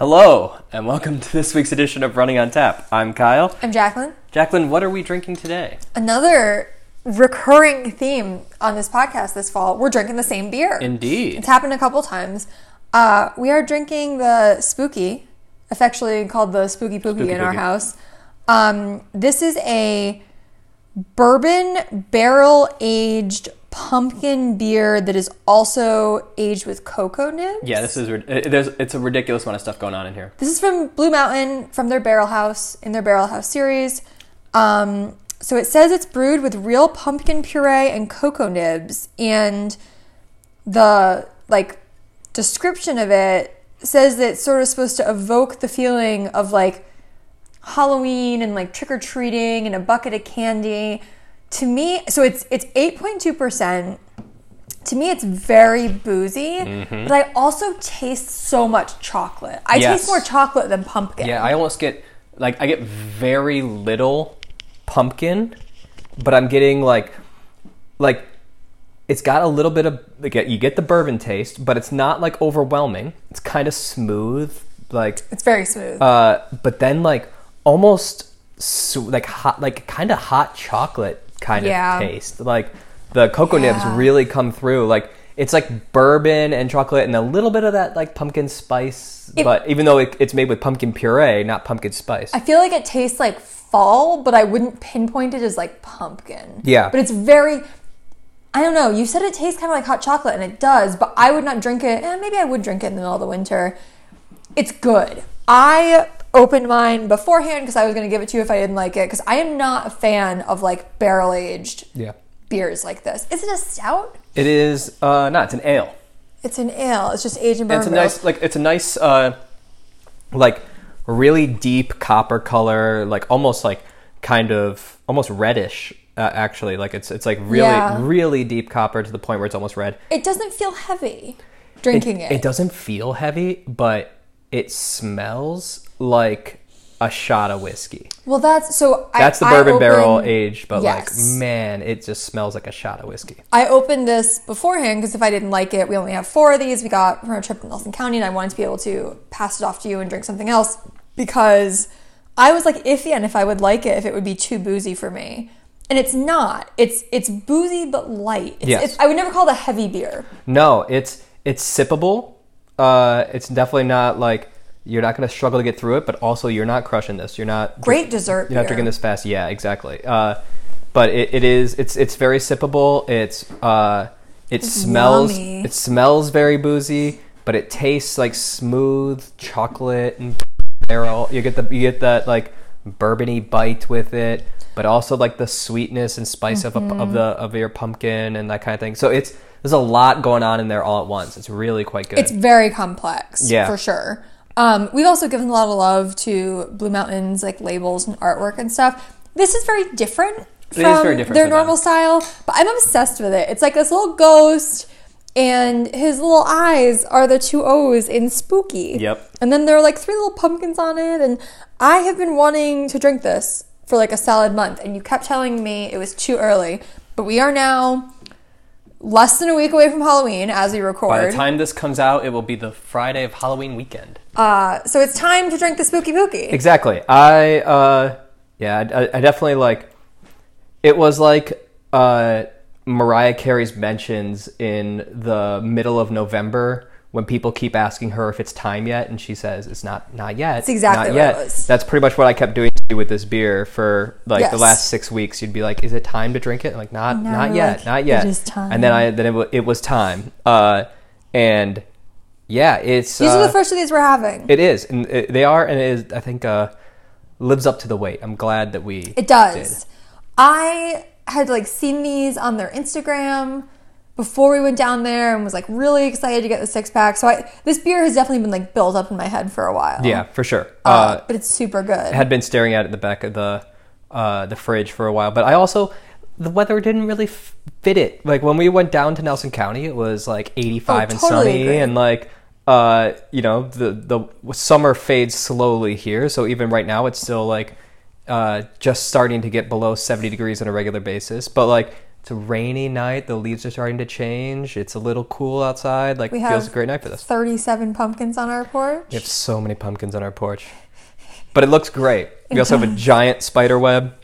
Hello, and welcome to this week's edition of Running on Tap. I'm Kyle. I'm Jacqueline. Jacqueline, what are we drinking today? Another recurring theme on this podcast this fall we're drinking the same beer. Indeed. It's happened a couple times. Uh, we are drinking the Spooky, affectionately called the Spooky Pookie Spooky in our house. Um, this is a bourbon barrel aged pumpkin beer that is also aged with cocoa nibs. Yeah, this is there's it's a ridiculous amount of stuff going on in here. This is from Blue Mountain from their Barrel House in their Barrel House series. Um, so it says it's brewed with real pumpkin puree and cocoa nibs, and the like description of it says that it's sort of supposed to evoke the feeling of like Halloween and like trick or treating and a bucket of candy. To me, so it's it's eight point two percent. To me, it's very boozy, but I also taste so much chocolate. I Mm-hmm. Yes. taste more chocolate than pumpkin. Yeah, I almost get like I get very little pumpkin, but I'm getting like like it's got a little bit of like you get the bourbon taste, but it's not like overwhelming. It's kind of smooth, like it's very smooth. uh, but then like almost su- like hot, like kind of hot chocolate kind Yeah. of taste. Like the cocoa nibs really come through. Like it's like bourbon and chocolate and a little bit of that like pumpkin spice. It- but even though it, it's made with pumpkin puree, not pumpkin spice. I feel like it tastes like fall, but I wouldn't pinpoint it as like pumpkin. Yeah. But it's very. I don't know. You said it tastes kind of like hot chocolate, and it does, but I would not drink it. Eh, maybe I would drink it in the middle of the winter. It's good. I opened mine beforehand because I was going to give it to you if I didn't like it because I am not a fan of like barrel aged yeah. beers like this. Is it a stout? It is uh no, it's an ale. It's an ale. It's just aged in bourbon It's a barrels. nice like it's a nice uh like really deep copper color, like almost like kind of almost reddish uh, actually. Like it's it's like really Yeah. really deep copper to the point where it's almost red. It doesn't feel heavy drinking it. It doesn't feel heavy, but it smells like a shot of whiskey. Well, that's so. That's the bourbon I barrel aged, but Yes. like man, it just smells like a shot of whiskey. I opened this beforehand because if I didn't like it, we only have four of these. We got from a trip to Nelson County, and I wanted to be able to pass it off to you and drink something else because I was like iffy on if I would like it if it would be too boozy for me. And it's not. It's it's boozy but light. It's, Yes. it's, I would never call it a heavy beer. No, it's it's sippable. Uh, it's definitely not like you're not going to struggle to get through it, but also you're not crushing this. You're not Great dessert. You're not drinking this fast. Yeah, exactly. Uh, but it, it is it's it's very sippable. It's uh, it smells yummy. it smells very boozy, but it tastes like smooth chocolate and barrel. You get the you get that like bourbony bite with it, but also like the sweetness and spice of a, Mm-hmm. of the of your pumpkin and that kind of thing. So it's there's a lot going on in there all at once. It's really quite good. It's very complex, Yeah. for sure. Um, we've also given a lot of love to Blue Mountains, like labels and artwork and stuff. This is very different from very different their for them. normal style, but I'm obsessed with it. It's like this little ghost, and his little eyes are the two O's in spooky. Yep. And then there are like three little pumpkins on it, and I have been wanting to drink this for like a solid month, and you kept telling me it was too early, but we are now less than a week away from Halloween as we record. By the time this comes out, it will be the Friday of Halloween weekend. Uh, so it's time to drink the spooky pookie. Exactly. I uh yeah, I, I definitely like it was like uh Mariah Carey's mentions in the middle of November when people keep asking her if it's time yet and she says it's not not yet. That's exactly not what yet. it was. That's pretty much what I kept doing with this beer for like the last 6 weeks. You'd be like, "Is it time to drink it?" I'm like, "Not Now not yet. like, not yet." is time. And then I then it, wa- it was time. Uh and yeah, it's These uh, are the first of these we're having. It, it is, and it, they are, and it is. I think uh, lives up to the wait. I'm glad that we. It does. I had like seen these on their Instagram before we went down there and was like really excited to get the six pack. So I, this beer has definitely been like built up in my head for a while. Yeah, for sure. Uh, Uh, but it's super good. had been staring at it in the back of the uh, the fridge for a while, but I also the weather didn't really f- fit it. Like when we went down to Nelson County, it was like 85 Oh, and totally sunny, agree. and like uh, you know the the summer fades slowly here. So even right now, it's still like uh, just starting to get below 70 degrees on a regular basis. But like It's a rainy night. The leaves are starting to change. It's a little cool outside. Like, We feels a great night for this. 37 pumpkins on our porch. We have so many pumpkins on our porch. But it looks great. We also have a giant spider web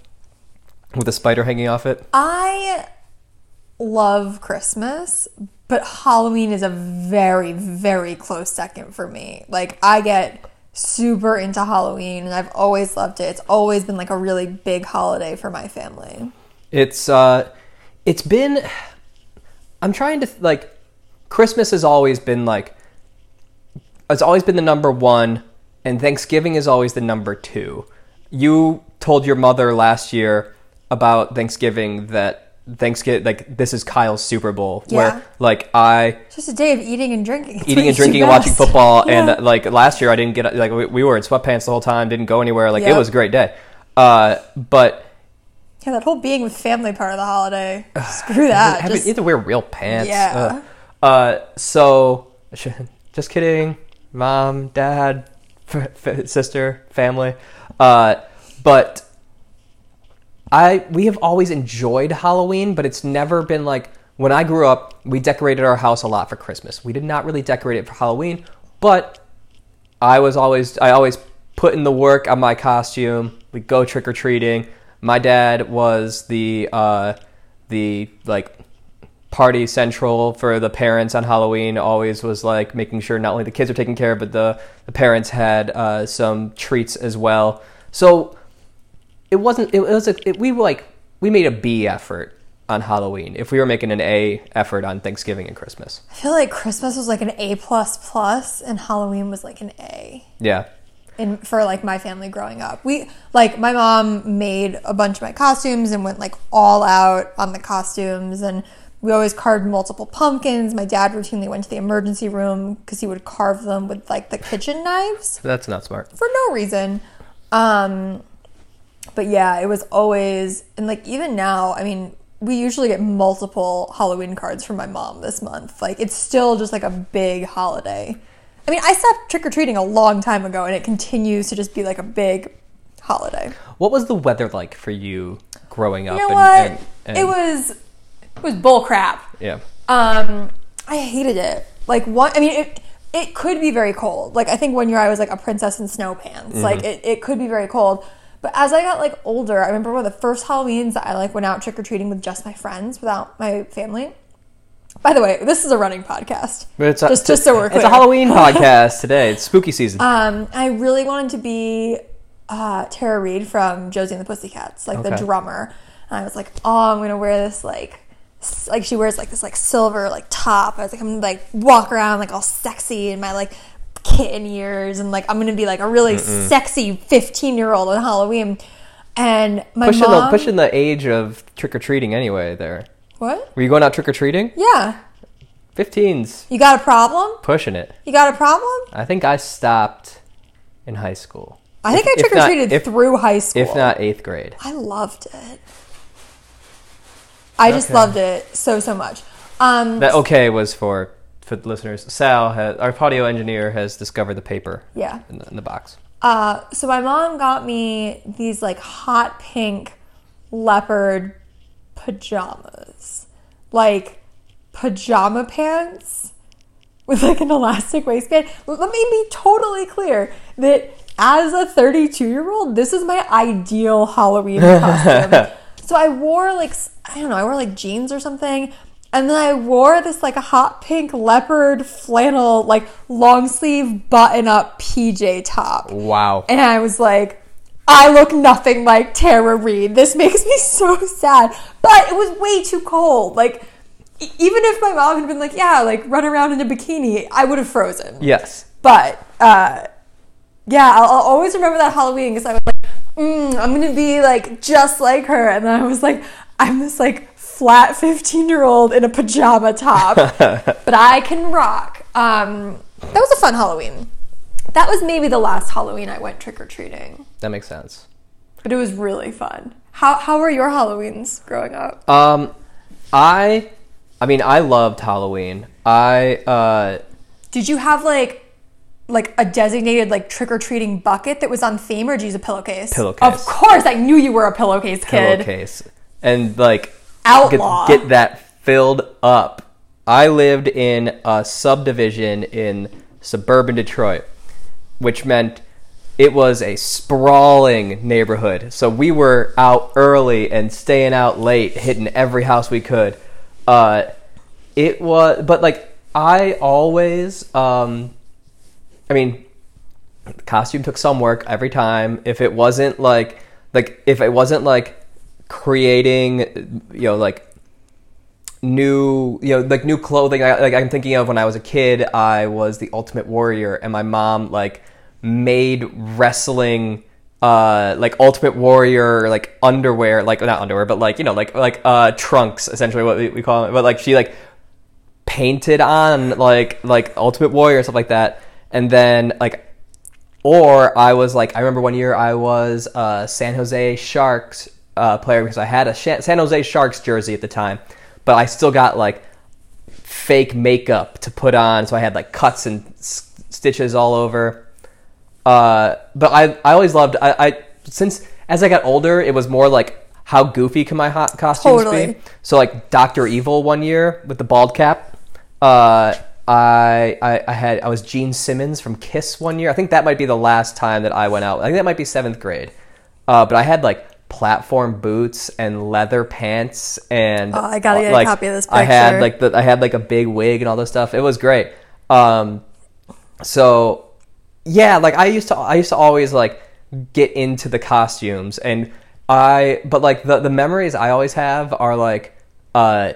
with a spider hanging off it. I love Christmas, but Halloween is a very, very close second for me. Like, I get super into Halloween and I've always loved it. It's always been like a really big holiday for my family. It's uh it's been I'm trying to like Christmas has always been like it's always been the number 1 and Thanksgiving is always the number 2. You told your mother last year about Thanksgiving that Thanksgiving like this is Kyle's Super Bowl Yeah. where like I It's just a day of eating and drinking. It's eating and drinking and watching football Yeah. and like last year I didn't get like we, we were in sweatpants the whole time didn't go anywhere like it was a great day uh but Yeah, that whole being with family part of the holiday. Screw that. have Just- you have to wear real pants Yeah. Uh so just kidding mom dad f- f- sister family uh but I we have always enjoyed Halloween, but it's never been like when I grew up, we decorated our house a lot for Christmas. We did not really decorate it for Halloween, but I was always I always put in the work on my costume. We go trick or treating. My dad was the uh, the like party central for the parents on Halloween. Always was like making sure not only the kids are taken care of, but the the parents had uh, some treats as well. So it wasn't. It was a. It, we like we made a B effort on Halloween. If we were making an A effort on Thanksgiving and Christmas, I feel like Christmas was like an A plus plus and Halloween was like an A. yeah. In for like my family growing up. We like my mom made a bunch of my costumes and went like all out on the costumes and we always carved multiple pumpkins. My dad routinely went to the emergency room because he would carve them with like the kitchen knives That's not smart. for no reason. Um, but yeah, it was always and like even now, I mean, we usually get multiple Halloween cards from my mom this month. Like it's still just like a big holiday. I mean, I stopped trick or treating a long time ago, and it continues to just be like a big holiday. What was the weather like for you growing up? You know and- what? and- and- it was it was bull crap. Yeah. Um, I hated it. Like what? I mean, it it could be very cold. Like I think one year I was like a princess in snow pants. Like it, it could be very cold. But as I got like older, I remember one of the first Halloweens that I like went out trick or treating with just my friends without my family. By the way, this is a running podcast. But it's a, just just so we're clear. It's a Halloween podcast today. It's spooky season. Um, I really wanted to be uh, Tara Reid from Josie and the Pussycats, like the drummer. And I was like, oh, I'm gonna wear this like, s- like she wears like this like silver like top. I was like, I'm gonna like walk around like all sexy in my like kitten ears, and like I'm gonna be like a really sexy 15 year old on Halloween. And my pushing mom, the pushing the age of trick or treating anyway. There. What? Were you going out trick or treating? Yeah, 15's you got a problem? pushing it. You got a problem? I think I stopped in high school. I think If- I trick or treated through high school. If not eighth grade. I loved it. I just loved it so so much. Um, That okay was for for the listeners. Sal, has, our audio engineer, has discovered the paper yeah. in the, in the box. Uh, so my mom got me these like hot pink leopard pajamas, like pajama pants with like an elastic waistband. Let me be totally clear that as a 32 year old, this is my ideal Halloween costume. so I wore like I don't know, I wore like jeans or something. And then I wore this like a hot pink leopard flannel, like long sleeve button up PJ top. Wow. And I was like, I look nothing like Tara Reid. This makes me so sad. But it was way too cold. Like, e- even if my mom had been like, yeah, like run around in a bikini, I would have frozen. Yes. But, uh, yeah, I'll, I'll always remember that Halloween because I was like, mm, I'm going to be like just like her. And then I was like, I'm this like flat 15 year old in a pajama top, but I can rock. Um, that was a fun Halloween. That was maybe the last Halloween I went trick or treating, That makes sense. but it was really fun. How how were your Halloweens growing up? Um, I, I mean, I loved Halloween. I, uh, Did you have like like a designated like trick or treating bucket that was on theme, or did you use a pillowcase? Pillowcase. Of course, I knew you were a pillowcase kid. pillowcase, and like Outlaw. Get, get that filled up. I lived in a subdivision in suburban Detroit, which meant it was a sprawling neighborhood. So we were out early and staying out late, hitting every house we could. Uh, it was, but like I always, um, I mean, costume took some work every time. If it wasn't like, like if it wasn't like creating, you know, like new you know like new clothing I, like i'm thinking of when i was a kid i was the ultimate warrior and my mom like made wrestling uh like ultimate warrior like underwear like not underwear but like you know like like uh trunks essentially what we, we call it but like she like painted on like like ultimate warrior stuff like that and then like or i was like i remember one year i was a san jose sharks uh, player because i had a san jose sharks jersey at the time but I still got like fake makeup to put on, so I had like cuts and s- stitches all over. Uh, but I, I always loved I, I since as I got older, it was more like how goofy can my hot costumes Totally. be? So like Doctor Evil one year with the bald cap. Uh, I, I I had I was Gene Simmons from Kiss one year. I think that might be the last time that I went out. I think that might be seventh grade. Uh, but I had like platform boots and leather pants and Oh, I gotta get a copy of this Picture. I had like the I had like a big wig and all this stuff. It was great. Um, so yeah, like I used to I used to always like get into the costumes and I but like the the memories I always have are like uh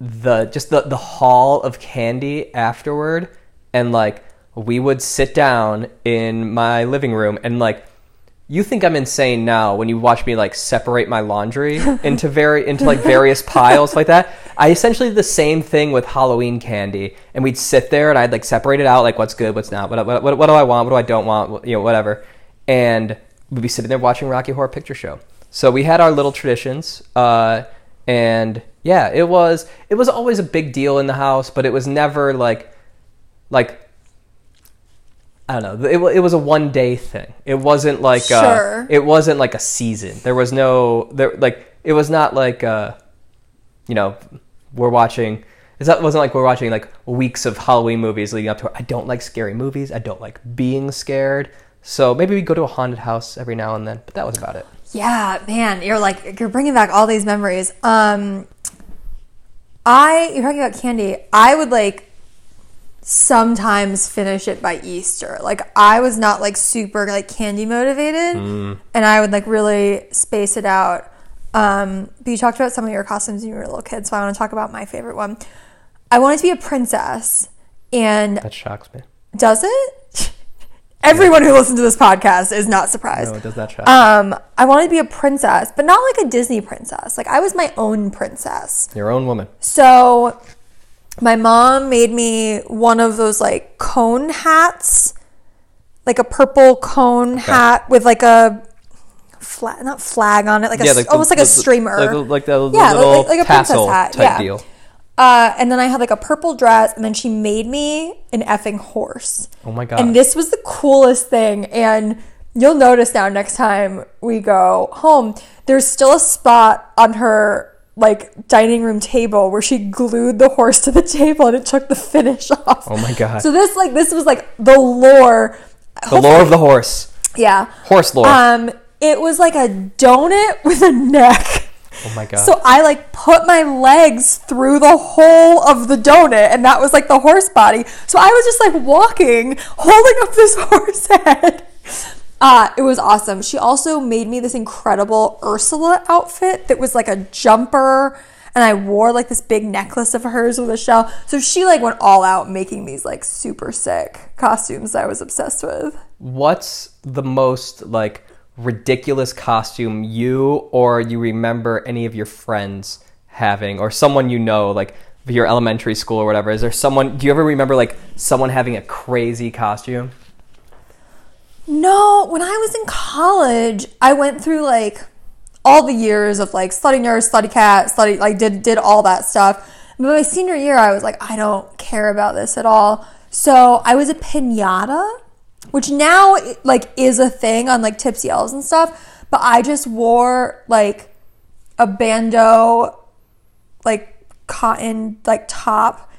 the just the the haul of candy afterward and like we would sit down in my living room and like you think I'm insane now when you watch me like separate my laundry into very into like various piles like that. I essentially did the same thing with Halloween candy, and we'd sit there and I'd like separate it out like what's good, what's not, what what, what, do I want, what do I don't want, you know, whatever. And we'd be sitting there watching Rocky Horror Picture Show. So we had our little traditions, uh, and yeah, it was it was always a big deal in the house, but it was never like like I don't know. It, it was a one day thing. It wasn't like Sure. uh, it wasn't like a season. There was no there like it was not like uh, you know we're watching. It wasn't like we're watching like weeks of Halloween movies leading up to it. I don't like scary movies. I don't like being scared. So maybe we go to a haunted house every now and then, but that was about it. Yeah, man, you're like you're bringing back all these memories. Um, I you're talking about candy. I would like sometimes finish it by Easter. Like I was not like super like candy motivated, and I would like really space it out. Um, but you talked about some of your costumes when you were a little kid, so I want to talk about my favorite one. I wanted to be a princess, and That shocks me. does it? Everyone who listens to this podcast is not surprised. No, it does not shock. Um, I wanted to be a princess, but not like a Disney princess. Like I was my own princess. Your own woman. So my mom made me one of those like cone hats, like a purple cone hat with like a flag, not flag on it, like a s- the- almost like the- a the- streamer. like the, like the Yeah, like- little like- like a princess hat, type yeah. deal. Uh, and then I had like a purple dress, and then she made me an effing horse. Oh my god. And this was the coolest thing. And you'll notice now next time we go home, there's still a spot on her like dining room table where she glued the horse to the table and it took the finish off. Oh my God. So this like this was like the lore. the lore of the horse. Yeah. Horse lore. Um it was like a donut with a neck. oh my god. So I like put my legs through the hole of the donut, and that was like the horse body. So I was just like walking, holding up this horse head. Uh, it was awesome. She also made me this incredible Ursula outfit that was like a jumper, and I wore like this big necklace of hers with a shell. So she like went all out making these like super sick costumes I was obsessed with. What's the most like ridiculous costume you or you remember any of your friends having or someone you know like your elementary school or whatever? Is there someone do you ever remember like someone having a crazy costume? No, when I was in college, I went through like all the years of like slutty nurse, slutty cat, slutty like did did all that stuff. But my senior year, I was like, I don't care about this at all. So I was a pinata, which now like is a thing on like Tipsy Elves and stuff. But I just wore like a bandeau like cotton like top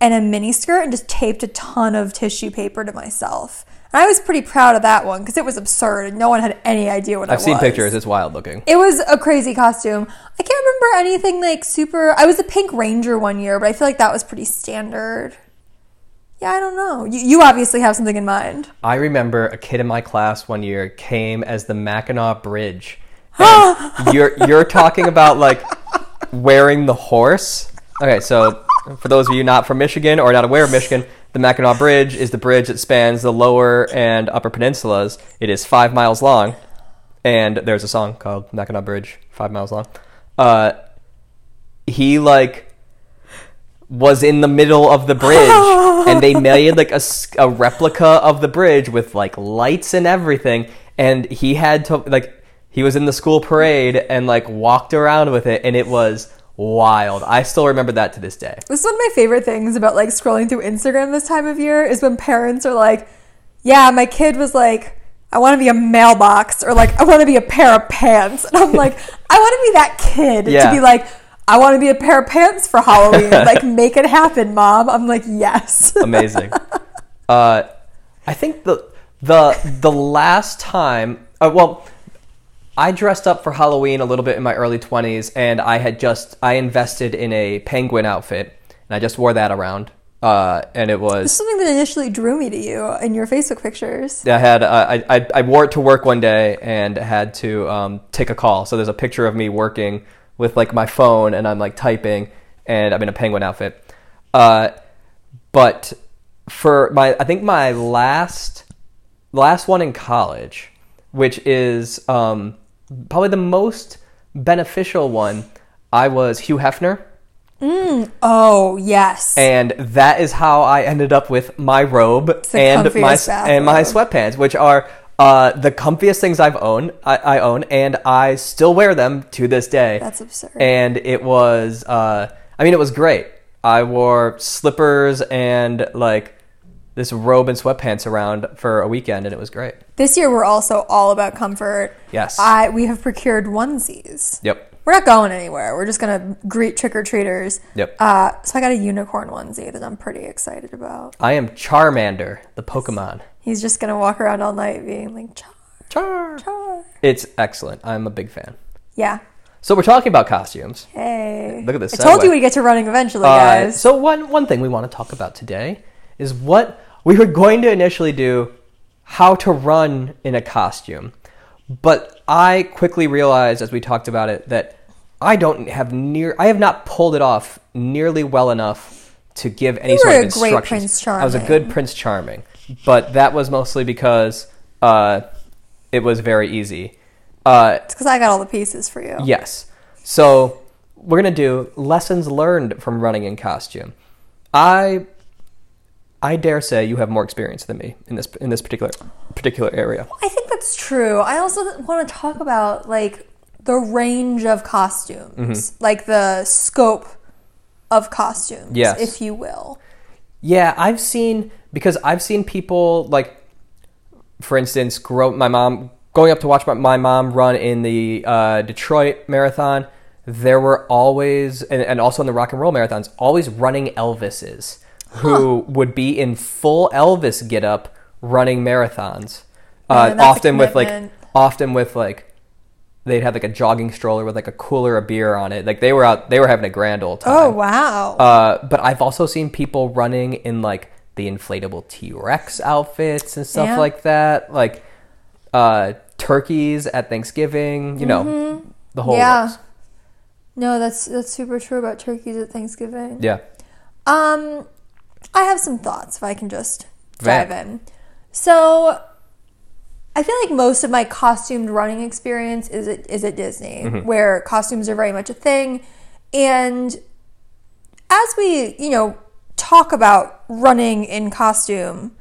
and a mini skirt and just taped a ton of tissue paper to myself. I was pretty proud of that one because it was absurd and no one had any idea what I was doing. I've was. seen pictures. It's wild looking. It was a crazy costume. I can't remember anything like super. I was a Pink Ranger one year, but I feel like that was pretty standard. Yeah, I don't know. You, you obviously have something in mind. I remember a kid in my class one year came as the Mackinac Bridge. And you're you're talking about like wearing the horse. Okay, so for those of you not from Michigan or not aware of Michigan, the Mackinac Bridge is the bridge that spans the lower and upper peninsulas. It is five miles long, and there's a song called Mackinac Bridge, five miles long. Uh, he like was in the middle of the bridge and they made like a replica of the bridge with like lights and everything and he had to like he was in the school parade and like walked around with it and it was wild i still remember that to this day This is one of my favorite things about like scrolling through Instagram this time of year is when parents are like, "Yeah, my kid was like." I want to be a mailbox, or like I want to be a pair of pants, and I'm like, I want to be that kid to be like, I want to be a pair of pants for Halloween. like, make it happen, mom. I'm like, yes. amazing uh i think the the the last time uh, well I dressed up for Halloween a little bit in my early 20s, and I had just I invested in a penguin outfit, and I just wore that around. Uh, and it was Something that initially drew me to you in your Facebook pictures. I had uh, I, I I wore it to work one day and had to um, take a call. So there's a picture of me working with like my phone, and I'm like typing, and I'm in a penguin outfit. Uh, but for my I think my last last one in college, which is um, probably the most beneficial one, I was Hugh Hefner. Oh yes. and that is how I ended up with my robe and my and my sweatpants, which are uh, the comfiest things I've owned. I, I own, and I still wear them to this day. That's absurd. And it was, uh, I mean, it was great. I wore slippers and like this robe and sweatpants around for a weekend, and it was great. This year we're also all about comfort. Yes. I we have procured onesies. Yep. We're not going anywhere. We're just gonna greet trick or treaters. Yep. Uh, so I got a unicorn onesie that I'm pretty excited about. I am Charmander, the Pokemon. He's just gonna walk around all night being like char Char. char. It's excellent. I'm a big fan. Yeah. So we're talking about costumes. Hey. Look at this I told you we'd get to running eventually, Uh, guys. so one one thing we want to talk about today is what we were going to initially do how to run in a costume. But I quickly realized as we talked about it that I don't have near I have not pulled it off nearly well enough to give any You sort of instructions. I was a good Prince Charming, but that was mostly because uh, it was very easy. Uh, it's because I got all the pieces for you. Yes. So we're gonna do lessons learned from running in costume. I I dare say you have more experience than me in this in this particular particular area. I think that's true. I also want to talk about like the range of costumes, like the scope of costumes, Yes. if you will. Yeah, I've seen because I've seen people like, for instance, grow my mom going up to watch my, my mom run in the uh, Detroit marathon. There were always and, and also in the rock and roll marathons, always running Elvises who would be in full Elvis getup running marathons. Uh, often with like often with like they'd have like a jogging stroller with like a cooler of beer on it. Like they were out they were having a grand old time. Oh wow! Uh, but I've also seen people running in like the inflatable T Rex outfits and stuff Yeah. like that, like uh, turkeys at Thanksgiving. You know, the whole Mm-hmm. Yeah. works. no, that's that's super true about turkeys at Thanksgiving. yeah, Um, I have some thoughts if I can just Vamp. dive in. So, I feel like most of my costumed running experience is at, is at Disney, mm-hmm. where costumes are very much a thing. And as we, you know, talk about running in costume,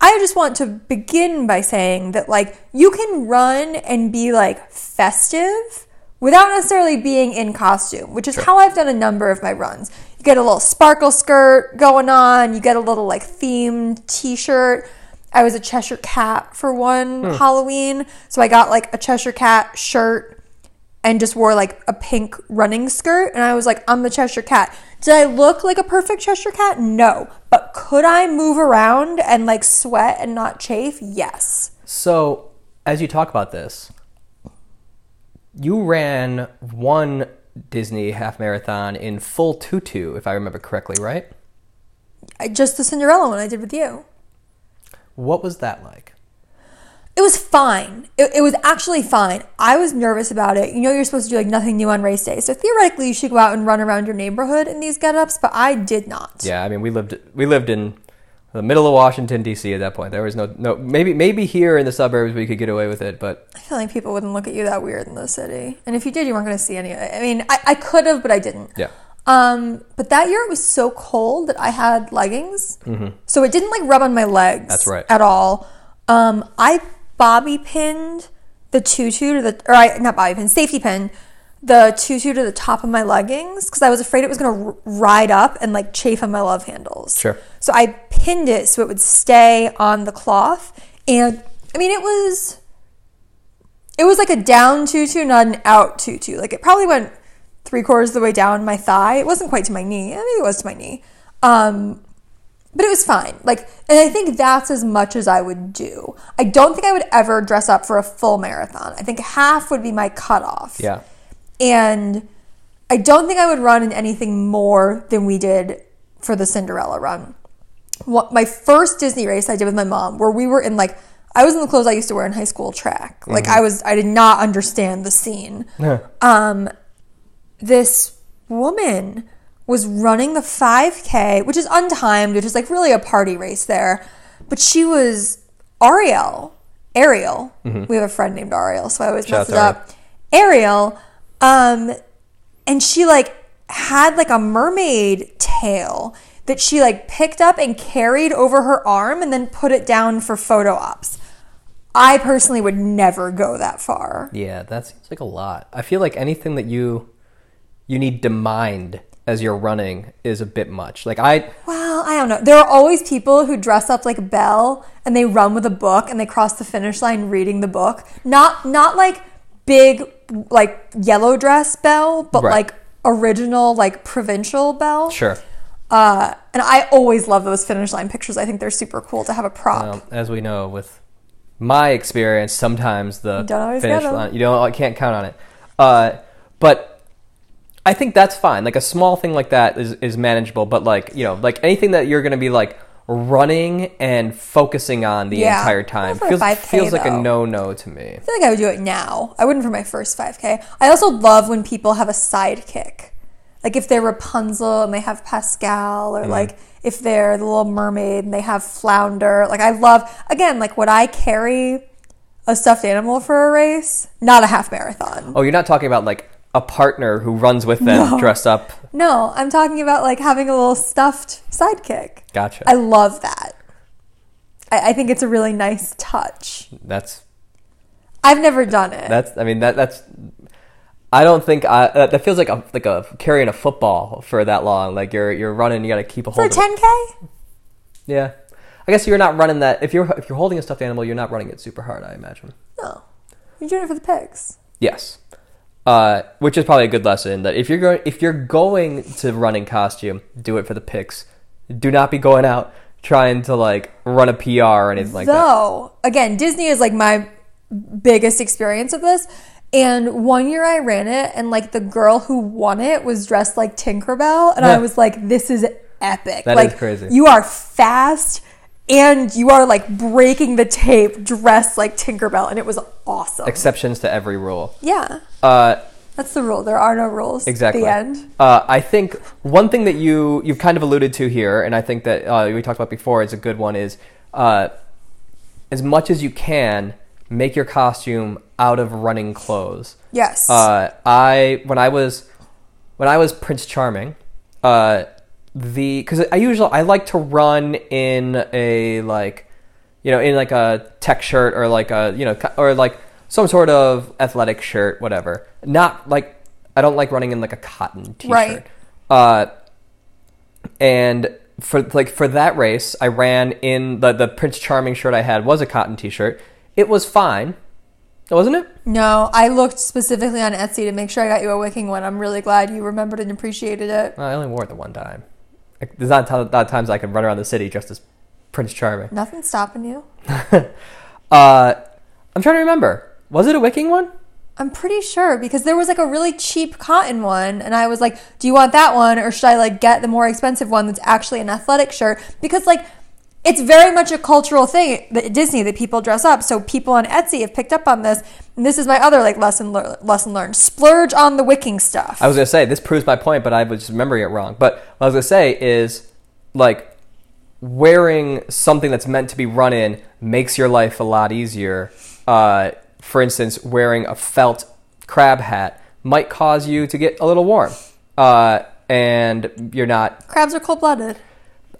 I just want to begin by saying that, like, you can run and be like festive without necessarily being in costume, which is how I've done a number of my runs. Get a little sparkle skirt going on, you get a little like themed t shirt. I was a Cheshire Cat for one hmm. Halloween, so I got like a Cheshire Cat shirt and just wore like a pink running skirt. And I was like, I'm the Cheshire Cat. Did I look like a perfect Cheshire Cat? No. But could I move around and like sweat and not chafe? Yes. So, as you talk about this, you ran one Disney half marathon in full tutu, if I remember correctly, right? I, just the Cinderella one I did with you. What was that like? It was fine. It, it was actually fine. I was nervous about it. You know, you're supposed to do like nothing new on race day. So theoretically, you should go out and run around your neighborhood in these get-ups, but I did not. Yeah, I mean, we lived we lived in the middle of Washington D.C. at that point. There was no no maybe maybe here in the suburbs we could get away with it, but I feel like people wouldn't look at you that weird in the city. And if you did, you weren't going to see any. I mean, I, I could have, but I didn't. yeah. Um, but that year it was so cold that I had leggings, so it didn't like rub on my legs. Mm-hmm. That's right. At all. Um, I bobby pinned the tutu to the, or I not bobby pin, safety pin the tutu to the top of my leggings because I was afraid it was going to r- ride up and like chafe on my love handles. Sure. So I pinned it so it would stay on the cloth, and I mean it was it was like a down tutu, not an out tutu. Like it probably went three quarters of the way down my thigh. It wasn't quite to my knee. I mean, it was to my knee. Um, but it was fine. Like, and I think that's as much as I would do. I don't think I would ever dress up for a full marathon. I think half would be my cutoff. Yeah. And I don't think I would run in anything more than we did for the Cinderella run. What, my first Disney race I did with my mom, where we were in like, I was in the clothes I used to wear in high school track. Like I was, I did not understand the scene. Yeah. Um, this woman was running the 5K, which is untimed, which is like really a party race there. But she was Ariel. Ariel. We have a friend named Ariel, so I always Shout mess it up. Ariel. Um, and she like had like a mermaid tail that she like picked up and carried over her arm and then put it down for photo ops. I personally would never go that far. Yeah, that seems like a lot. I feel like anything that you you need to mind as you're running is a bit much. Like I Well, I don't know. There are always people who dress up like Belle and they run with a book and they cross the finish line reading the book. Not not like big like yellow dress Belle, but Right. like original like provincial Belle. sure. Uh, and I always love those finish line pictures. I think they're super cool to have a prop. Um, as we know, with my experience, sometimes the finish line you don't I can't count on it. Uh, but I think that's fine. Like a small thing like that is is manageable. But like you know, like anything that you're going to be like running and focusing on the Yeah. entire time a feels 5K feels like a no no to me. I feel like I would do it now. I wouldn't for my first 5K. I also love when people have a sidekick. Like if they're Rapunzel and they have Pascal, or Mm-hmm. like if they're the Little Mermaid and they have Flounder. Like I love, again, like would I carry a stuffed animal for a race? Not a half marathon. Oh, you're not talking about like a partner who runs with them No. dressed up. No, I'm talking about like having a little stuffed sidekick. Gotcha. I love that. I, I think it's a really nice touch. that's I've never done it. that's. I mean that that's. I don't think I, that, that feels like a like a carrying a football for that long. Like you're you're running, you got to keep a for hold. of it. 10K? Yeah, I guess you're not running that. If you're if you're holding a stuffed animal, you're not running it super hard. I imagine. No. You're doing it for the pigs. Yes, uh, which is probably a good lesson that if you're going if you're going to run in costume, do it for the pics. Do not be going out trying to like run a PR or anything like that. Though, again, Disney is like my biggest experience of this. And one year I ran it, and like the girl who won it was dressed like Tinkerbell, and I was like, "This is epic! That is like, crazy. You are fast, and you are like breaking the tape, dressed like Tinkerbell, and it was awesome. Exceptions to every rule. yeah, Uh, that's the rule. There are no rules. Exactly. The end. Uh, I think one thing that you you've kind of alluded to here, and I think that uh, we talked about before, is a good one. Is uh, as much as you can make your costume out of running clothes. Yes. Uh, I when I was when I was Prince Charming, uh, the because I usually I like to run in a like you know in like a tech shirt or like a you know or like some sort of athletic shirt, whatever. Not like I don't like running in like a cotton t-shirt. Right. Uh, and for like for that race, I ran in the the Prince Charming shirt I had was a cotton t-shirt. It was fine. wasn't it? No, I looked specifically on Etsy to make sure I got you a wicking one. I'm really glad you remembered and appreciated it. I only wore it the one time. There's not a lot of times I can run around the city just as Prince Charming. Nothing's stopping you. Uh, I'm trying to remember. Was it a wicking one? I'm pretty sure because there was like a really cheap cotton one, and I was like, "Do you want that one, or should I like get the more expensive one that's actually an athletic shirt?" Because like, it's very much a cultural thing that at Disney that people dress up. So people on Etsy have picked up on this, and this is my other like lesson lear- lesson learned: splurge on the wicking stuff. I was gonna say this proves my point, but I was just remembering it wrong. But what I was gonna say is like wearing something that's meant to be run in makes your life a lot easier. Uh, for instance, wearing a felt crab hat might cause you to get a little warm, uh, and you're not. Crabs are cold blooded.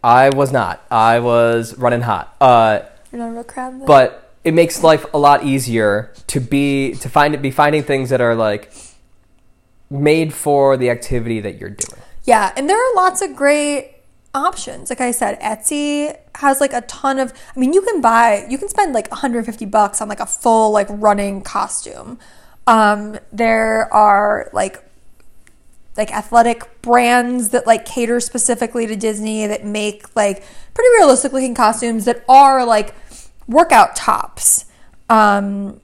I was not. I was running hot. Uh, You're not a real crab. Then? but it makes life a lot easier to be to find it be finding things that are like made for the activity that you're doing. Yeah, and there are lots of great options. Like I said, Etsy has like a ton of I mean, you can buy you can spend like 150 bucks on like a full like running costume. Um there are like like athletic brands that like cater specifically to Disney that make like pretty realistic looking costumes that are like workout tops. Um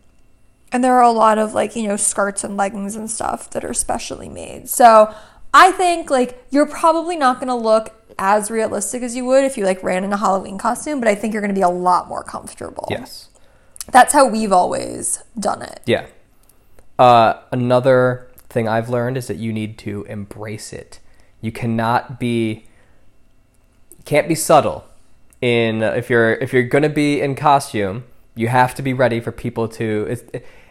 and there are a lot of like, you know, skirts and leggings and stuff that are specially made. So I think like you're probably not going to look as realistic as you would if you like ran in a Halloween costume, but I think you're going to be a lot more comfortable. Yes. That's how we've always done it. Yeah. Uh, another thing I've learned is that you need to embrace it. You cannot be can't be subtle in if you're if you're going to be in costume, you have to be ready for people to it's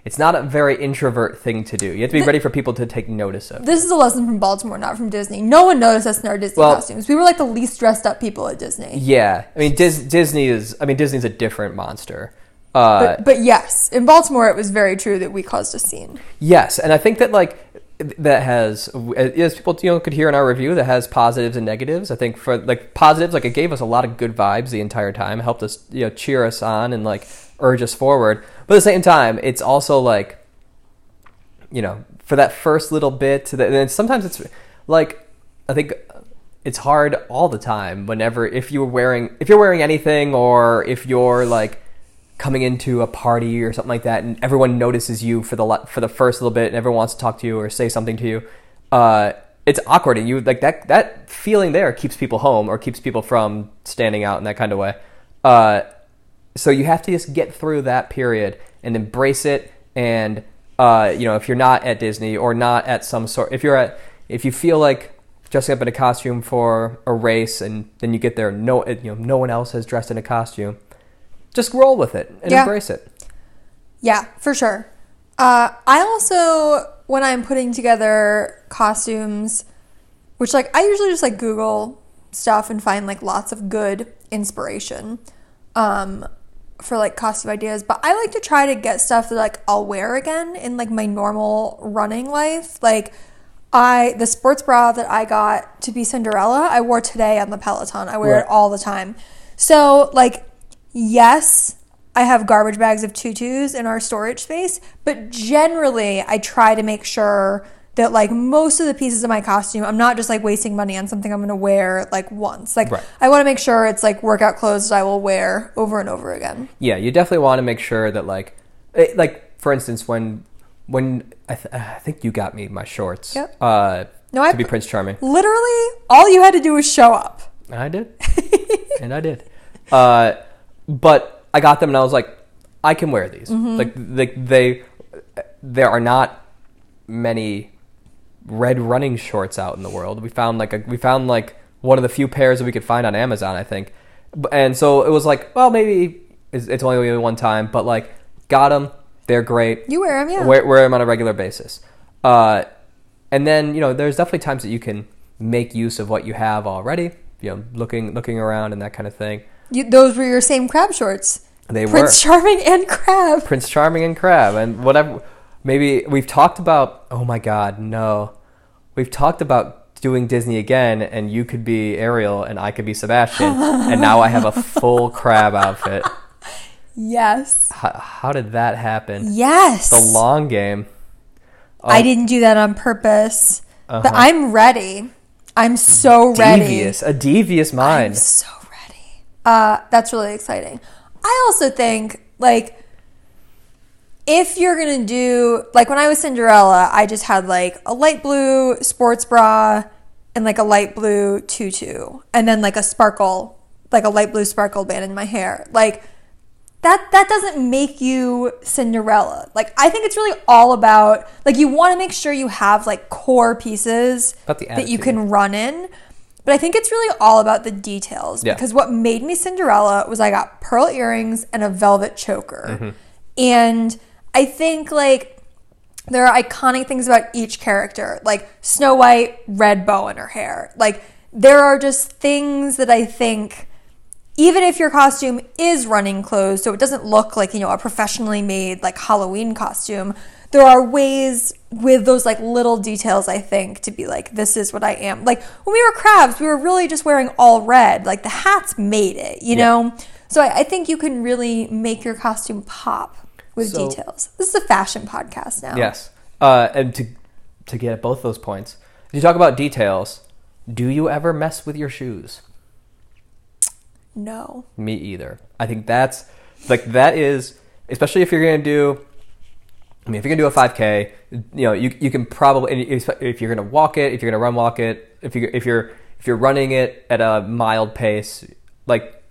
it's not a very introvert thing to do. You have to be ready for people to take notice of. This is a lesson from Baltimore, not from Disney. No one noticed us in our Disney Well- costumes. We were like the least dressed up people at Disney. Yeah, I mean Dis- Disney is. I mean Disney's a different monster. Uh, But, but yes, in Baltimore, it was very true that we caused a scene. yes, and I think that like that has uh, as people you know could hear in our review that has positives and negatives. I think for like positives, like it gave us a lot of good vibes the entire time, helped us you know cheer us on and like urge us forward. But at the same time, it's also like you know for that first little bit, that, and sometimes it's like I think it's hard all the time whenever if you're wearing if you're wearing anything or if you're like coming into a party or something like that and everyone notices you for the for the first little bit and everyone wants to talk to you or say something to you uh, it's awkward and you like that that feeling there keeps people home or keeps people from standing out in that kind of way. Uh, so you have to just get through that period and embrace it and uh, you know if you're not at disney or not at some sort if you're at if you feel like dressing up in a costume for a race and then you get there no you know no one else has dressed in a costume just roll with it and Yeah. embrace it Yeah, for sure. Uh, I also, when I'm putting together costumes, which like I usually just like Google stuff and find like lots of good inspiration um, for like costume ideas. But I like to try to get stuff that like I'll wear again in like my normal running life. Like I the sports bra that I got to be Cinderella, I wore today on the Peloton. I wear Right. it all the time. So like yes, I have garbage bags of tutus in our storage space, but generally I try to make sure that like most of the pieces of my costume, I'm not just like wasting money on something I'm going to wear like once. Like Right. I want to make sure it's like workout clothes that I will wear over and over again. yeah you definitely want to make sure that like eh, like for instance when when I, th- I think you got me my shorts Yep. uh No, I to be prince charming Literally, all you had to do was show up. I did. and I did. Uh, but I got them and I was like, I can wear these. Mm-hmm. Like they, they, there are not many red running shorts out in the world. We found like a, we found like one of the few pairs that we could find on Amazon, I think. And so it was like, well, maybe it's, it's only one time, but like, got them. They're great. You wear them, yeah. Wear, wear them on a regular basis. Uh, and then you know, there's definitely times that you can make use of what you have already. You know, looking looking around and that kind of thing. You, those were your same crab shorts. They Prince were Prince Charming and Crab. Prince Charming and Crab and whatever. Maybe we've talked about. Oh my God, no! We've talked about doing Disney again, and you could be Ariel and I could be Sebastian, and now I have a full crab outfit. Yes. How, how did that happen? Yes. The long game. I didn't do that on purpose. But Uh-huh. I'm ready. I'm so ready. Devious, a devious I'm mind. so ready. Uh, that's really exciting. I also think like if you're gonna do like when I was Cinderella, I just had like a light blue sports bra and like a light blue tutu, and then like a sparkle, like a light blue sparkle band in my hair. Like that that doesn't make you Cinderella. Like I think it's really all about like you want to make sure you have like core pieces that you can run in. But I think it's really all about the details Yeah. because what made me Cinderella was I got pearl earrings and a velvet choker. Mm-hmm. And I think like there are iconic things about each character, like Snow White, red bow in her hair. Like there are just things that I think even if your costume is running clothes, so it doesn't look like, you know, a professionally made like Halloween costume, there are ways with those like little details, I think, to be like, this is what I am. Like when we were crabs, we were really just wearing all red. Like the hats made it, you Yeah. know? So I, I think you can really make your costume pop with So- details. This is a fashion podcast now. Yes. Uh, and to to get at both those points, if you talk about details, do you ever mess with your shoes? No. Me either. I think that's like that is especially if you're gonna do. I mean, if you're gonna do a 5K, you know, you, you can probably if you're gonna walk it, if you're gonna run walk it, if you if you're if you're running it at a mild pace, like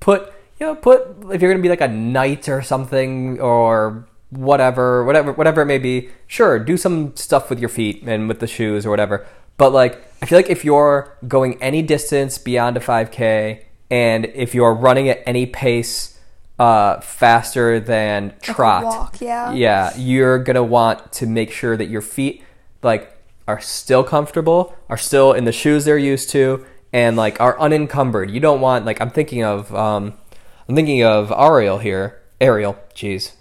put you know put if you're gonna be like a knight or something or whatever whatever whatever it may be sure do some stuff with your feet and with the shoes or whatever. But like i feel like if you're going any distance beyond a 5k and if you're running at any pace uh, faster than trot. walk, yeah. yeah you're gonna want to make sure that your feet like are still comfortable are still in the shoes they're used to and like are unencumbered. You don't want like i'm thinking of um i'm thinking of ariel here. Ariel jeez.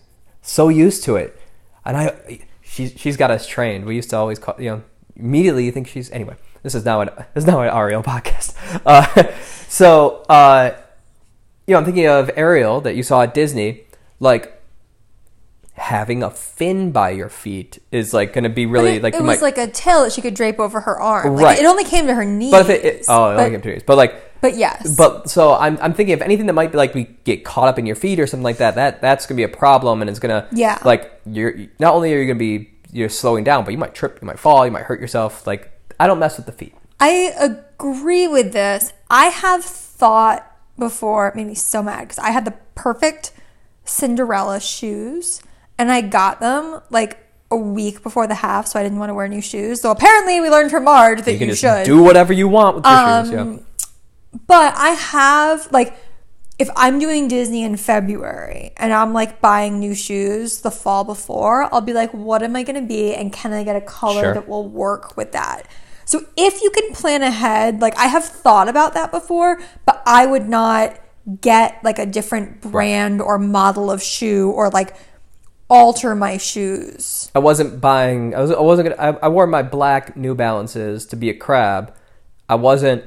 So used to it. And i she's she's got us trained. We used to always call you know immediately you think she's anyway this is now an this is now an ariel podcast. Uh so uh you know i'm thinking of ariel that you saw at disney like having a fin by your feet is like going to be really it, like it was like a tail that she could drape over her arm. Like, Right. It only came to her knees. but if it, it oh it but, only came to knees. but like but yes. but so I'm I'm thinking of anything that might be like we get caught up in your feet or something like that that that's gonna be a problem and it's gonna Yeah. like you're not only are you gonna be you're slowing down but you might trip you might fall you might hurt yourself like I don't mess with the feet I agree with this. I have thought before, it made me so mad because I had the perfect Cinderella shoes and I got them like a week before the half, so I didn't want to wear new shoes. So apparently, we learned from Marge that you you, should. do whatever you want with your shoes yeah Um, But I have like if I'm doing Disney in February and I'm like buying new shoes the fall before, I'll be like, what am I gonna be and can I get a color Sure. that will work with that? So if you can plan ahead, like I have thought about that before, but I would not get like a different brand or model of shoe or like alter my shoes. I wasn't buying. I was. I wasn't gonna. I, I wore my black New Balances to be a crab. I wasn't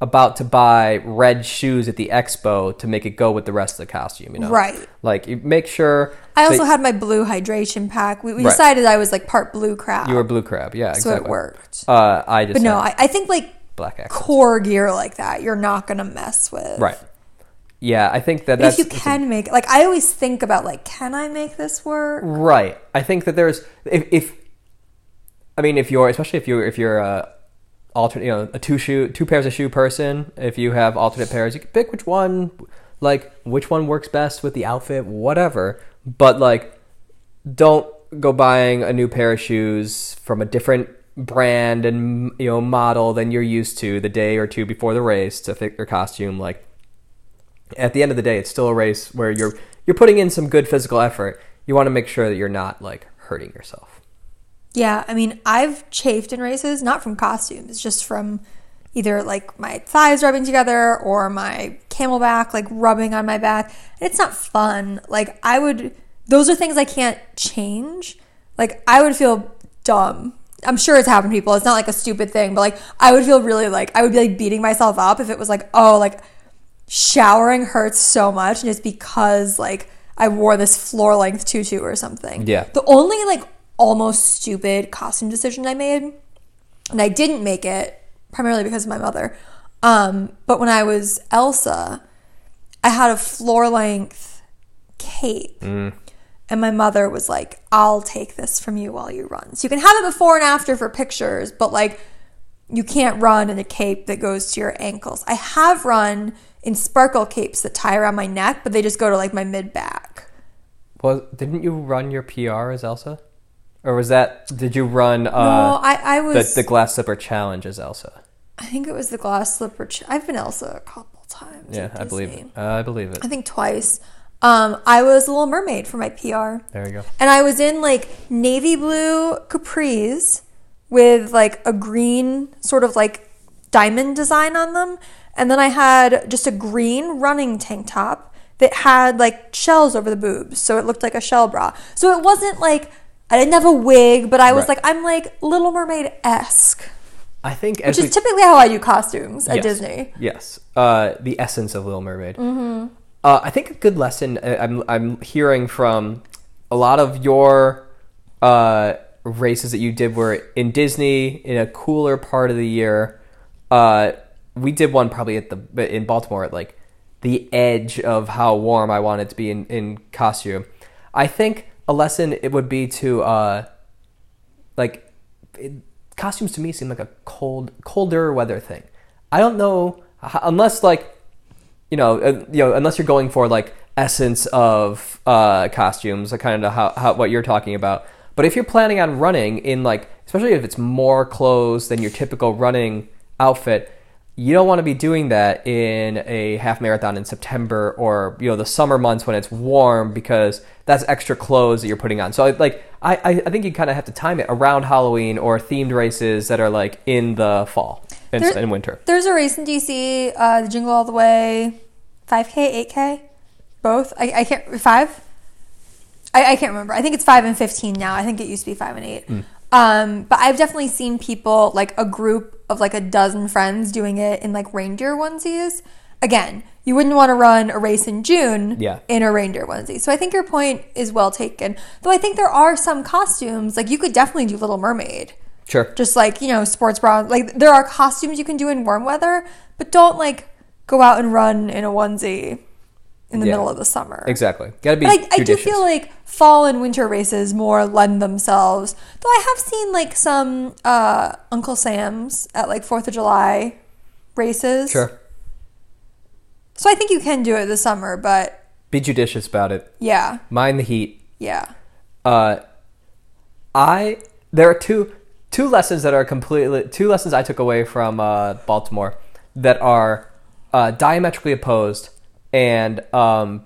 about to buy red shoes at the expo to make it go with the rest of the costume. You know, Right. Like you make sure. I also had my blue hydration pack. We, we Right. decided I was like part blue crab. you were blue crab. Yeah, so exactly. it worked. Uh, I just But no, I, I think like black accents. core gear like that, you're not gonna mess with. Right. Yeah, I think that if you can make like I always think about like, can I make this work? Right. I think that there's if, if I mean if you're especially if you're if you're a alternate you know a two shoe two pairs of shoe person if you have alternate pairs you can pick which one like which one works best with the outfit whatever but like don't go buying a new pair of shoes from a different brand and you know model than you're used to the day or two before the race to fit your costume like at the end of the day, it's still a race where you're you're putting in some good physical effort. You want to make sure that you're not like hurting yourself. Yeah, I mean, I've chafed in races, not from costumes, just from either like my thighs rubbing together or my CamelBak like rubbing on my back. And it's not fun. Like I would those are things I can't change. Like I would feel dumb. I'm sure it's happened to people. It's not like a stupid thing, but like I would feel really like I would be like beating myself up if it was like, oh, like showering hurts so much, and it's because like I wore this floor length tutu or something. Yeah. The only like almost stupid costume decision I made, and I didn't make it primarily because of my mother. Um, but when I was Elsa, I had a floor length cape. And my mother was like, I'll take this from you while you run. So you can have it before and after for pictures, but like you can't run in a cape that goes to your ankles. I have run in sparkle capes that tie around my neck, but they just go to like my mid back. Well, didn't you run your PR as Elsa, or was that did you run No, uh, I, I was. the glass slipper challenge as Elsa? I think it was the glass slipper. Ch- I've been Elsa a couple times. Yeah, I believe it. Uh, I believe it. I think twice. Um, I was a Little Mermaid for my PR. There you go. And I was in like navy blue capris with like a green sort of like diamond design on them. And then I had just a green running tank top that had like shells over the boobs. So it looked like a shell bra. So it wasn't like I didn't have a wig, but I was Right. like, I'm like Little Mermaid esque. I think Which we, is typically how I do costumes at Yes. Disney. Yes, uh, the essence of Little Mermaid. Mm-hmm. Uh, I think a good lesson uh, I'm I'm hearing from a lot of your uh, races that you did were in Disney in a cooler part of the year. Uh, we did one probably at the in Baltimore at like the edge of how warm I wanted to be in, in costume. I think a lesson it would be to uh, like it, costumes to me seem like a cold colder weather thing. I don't know unless like you know uh, you know unless you're going for like essence of uh costumes like kind of how, how what you're talking about. But if you're planning on running in like especially if it's more clothes than your typical running outfit you don't want to be doing that in a half marathon in September or you know the summer months when it's warm because that's extra clothes that you're putting on. So like I I, think you kind of have to time it around Halloween or themed races that are like in the fall and, There- and winter. There's a race in DC, uh, the Jingle All the Way, 5K, 8K, both. I, I can't five. I, I can't remember. I think it's five and 15 now. I think it used to be five and eight. Hmm. Um, but I've definitely seen people like a group of like a dozen friends doing it in like reindeer onesies. Again, you wouldn't want to run a race in June Yeah. in a reindeer onesie. So I think your point is well taken. Though I think there are some costumes like you could definitely do Little Mermaid Sure. just like you know sports bra like there are costumes you can do in warm weather but don't like go out and run in a onesie in the Yeah. middle of the summer Exactly. Got to be but I, I do feel like fall and winter races more lend themselves though i have seen like some uh uncle sam's at like fourth of july races sure. so i think you can do it this summer but Be judicious about it. yeah Mind the heat. yeah Uh, I there are two two lessons that are completely two lessons I took away from uh, Baltimore that are uh, diametrically opposed, and um,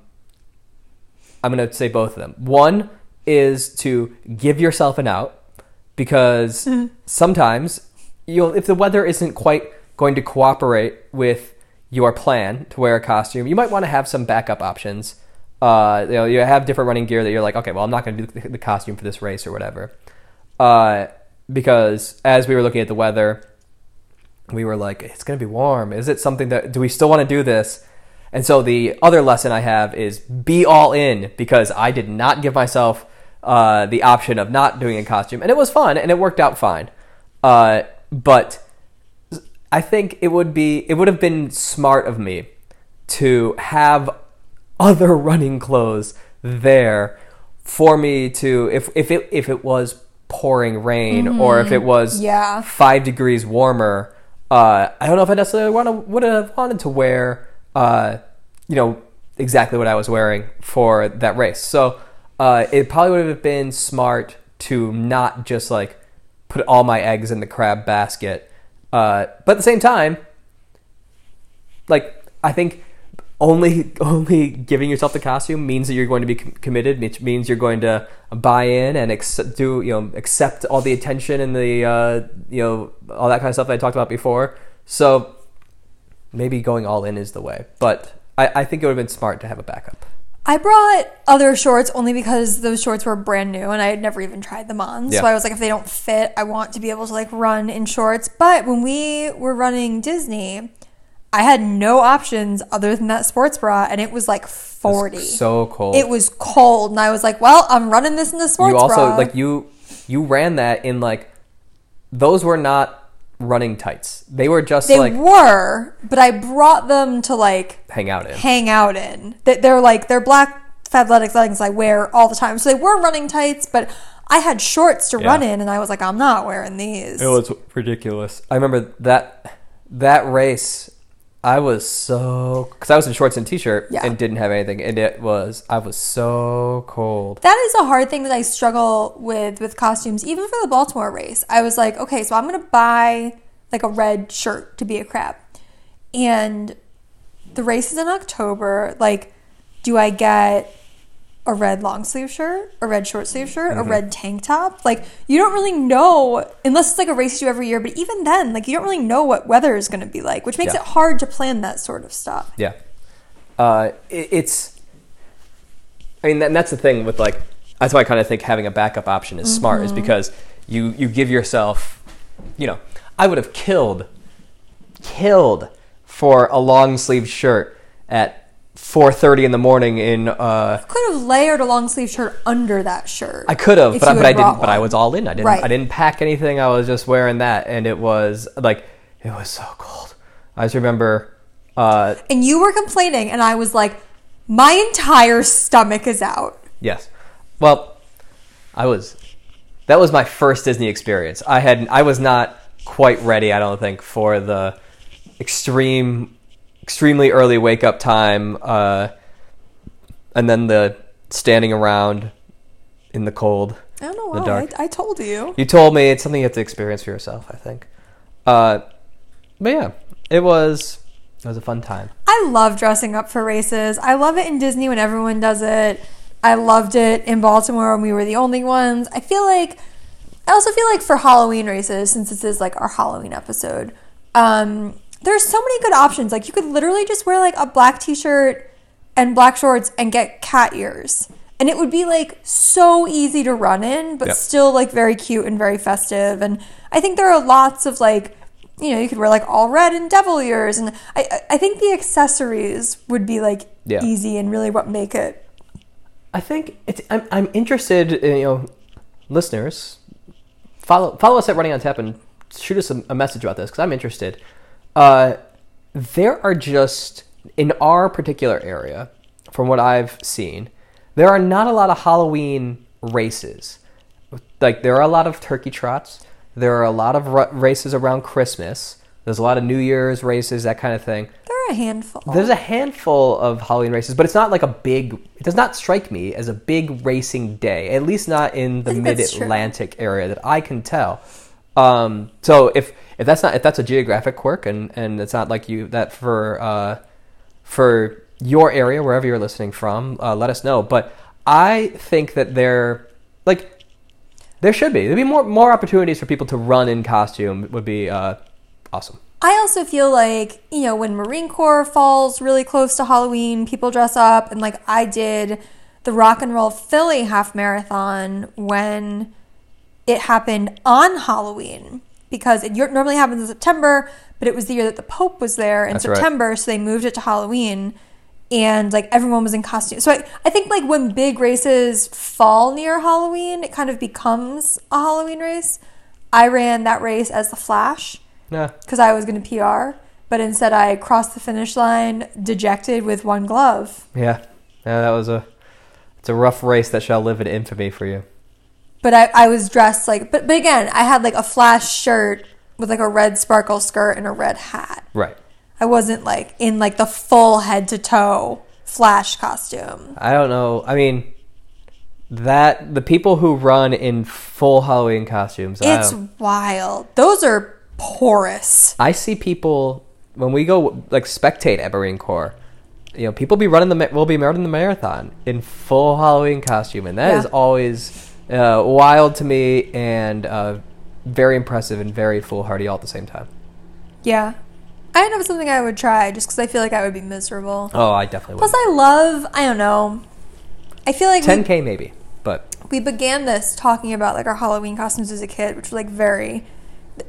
I'm going to say both of them. One is to give yourself an out because sometimes you'll if the weather isn't quite going to cooperate with your plan to wear a costume, you might want to have some backup options. Uh, you know, you have different running gear that you're like, okay, well, I'm not going to do the- costume for this race or whatever. Uh, because as we were looking at the weather, we were like, it's going to be warm. Is it something that, do we still want to do this? And so the other lesson I have is be all in because I did not give myself uh, the option of not doing a costume. And it was fun and it worked out fine. Uh, but I think it would be, it would have been smart of me to have other running clothes there for me to, if, if it, if it was pouring rain or if it was Yeah. five degrees warmer. Uh, I don't know if I necessarily would have wanted to wear, uh, you know, exactly what I was wearing for that race. So uh, it probably would have been smart to not just like put all my eggs in the crab basket. Uh, but at the same time, like I think only only giving yourself the costume means that you're going to be com- committed. Which means you're going to buy in and accept, do you know accept all the attention and the uh, you know all that kind of stuff that I talked about before. So maybe going all in is the way. But I, I think it would have been smart to have a backup. I brought other shorts only because those shorts were brand new and I had never even tried them on. Yeah. So I was like, if they don't fit, I want to be able to like run in shorts. But when we were running Disney, I had no options other than that sports bra, and it was like forty. So cold. it was cold, and I was like, "Well, I'm running this in the sports bra. you also bra." like you you ran that in like those were not running tights. They were just they like were, but I brought them to like hang out in. hang out in. They- They're like they're black athletic leggings I wear all the time, so they were running tights, but I had shorts to Yeah. run in, and I was like, I'm not wearing these. It was ridiculous. I remember that that race. I was so because I was in shorts and t-shirt Yeah. and didn't have anything, and it was I was so cold. That is a hard thing that I struggle with with costumes, even for the Baltimore race. I was like, okay, so I'm gonna buy like a red shirt to be a crab, and the race is in October. Like, do I get a red long sleeve shirt, a red short sleeve shirt, a red tank top? Like, you don't really know unless it's like a race you do every year. But even then, like, you don't really know what weather is gonna be like, which makes Yeah. it hard to plan that sort of stuff. Yeah, uh, it, it's. I mean, and that's the thing with like. That's why I kind of think having a backup option is smart, is because you you give yourself, you know, I would have killed, killed for a long sleeve shirt at four thirty in the morning in. Uh, Could have layered a long sleeve shirt under that shirt. I could have, but, I- but I didn't. brought But I was all in. I didn't. Right. I didn't pack anything. I was just wearing that, and it was like it was so cold. I just remember. Uh, and you were complaining, and I was like, my entire stomach is out. Yes. Well, I was. That was my first Disney experience. I had. I was not quite ready. I don't think for the extreme, extremely early wake up time, uh, and then the standing around in the cold. I don't know The why. dark. I, I told you. You told me it's something you have to experience for yourself. I think. Uh, but yeah, it was. It was a fun time. I love dressing up for races. I love it in Disney when everyone does it. I loved it in Baltimore when we were the only ones. I feel like I also feel like for Halloween races, since this is like our Halloween episode, um, there's so many good options. Like you could literally just wear like a black t-shirt and black shorts and get cat ears. And it would be like so easy to run in, but Yep. still like very cute and very festive. And I think there are lots of like, you know, you could wear like all red and devil ears. And I, I- think the accessories would be like Yeah. easy and really what make it. I think it's. I'm, I'm interested. In, you know, listeners, follow follow us at Running on Tap and shoot us a, a message about this because I'm interested. Uh, there are just in our particular area, from what I've seen, there are not a lot of Halloween races. Like there are a lot of turkey trots. There are a lot of ru- races around Christmas. There's a lot of New Year's races, that kind of thing. There are a handful. There's a handful of Halloween races, but it's not like a big. It does not strike me as a big racing day, at least not in the I think that's Mid. Atlantic area that I can tell. Um, so if if that's not if that's a geographic quirk and and it's not like you that for uh, for your area wherever you're listening from, uh, let us know. But I think that there like there should be there'd be more more opportunities for people to run in costume would be uh, awesome. I also feel like, you know, when Marine Corps falls really close to Halloween, people dress up. And like I did the Rock and Roll Philly half marathon when it happened on Halloween because it normally happens in September, but it was the year that the Pope was there in That's right. September. So they moved it to Halloween. And like everyone was in costume. So I, I think like when big races fall near Halloween, it kind of becomes a Halloween race. I ran that race as the Flash because I was going to PR, but instead I crossed the finish line dejected with one glove. Yeah, yeah, that was a it's a rough race that shall live in infamy for you. But I, I was dressed like, but, but again, I had like a flash shirt with like a red sparkle skirt and a red hat. Right. I wasn't like in like the full head to toe flash costume. I don't know. I mean, that the people who run in full Halloween costumes. It's wild. Those are porous. I see people when we go like spectate at Marine Corps. You know, people be running the will be running the marathon in full Halloween costume, and that Yeah. is always uh, wild to me and uh, very impressive and very foolhardy all at the same time. Yeah. I don't know if something I would try just because I feel like I would be miserable. Oh, I definitely Plus, would. I love, I don't know. I feel like 10k maybe, but we began this talking about like our Halloween costumes as a kid, which was like very.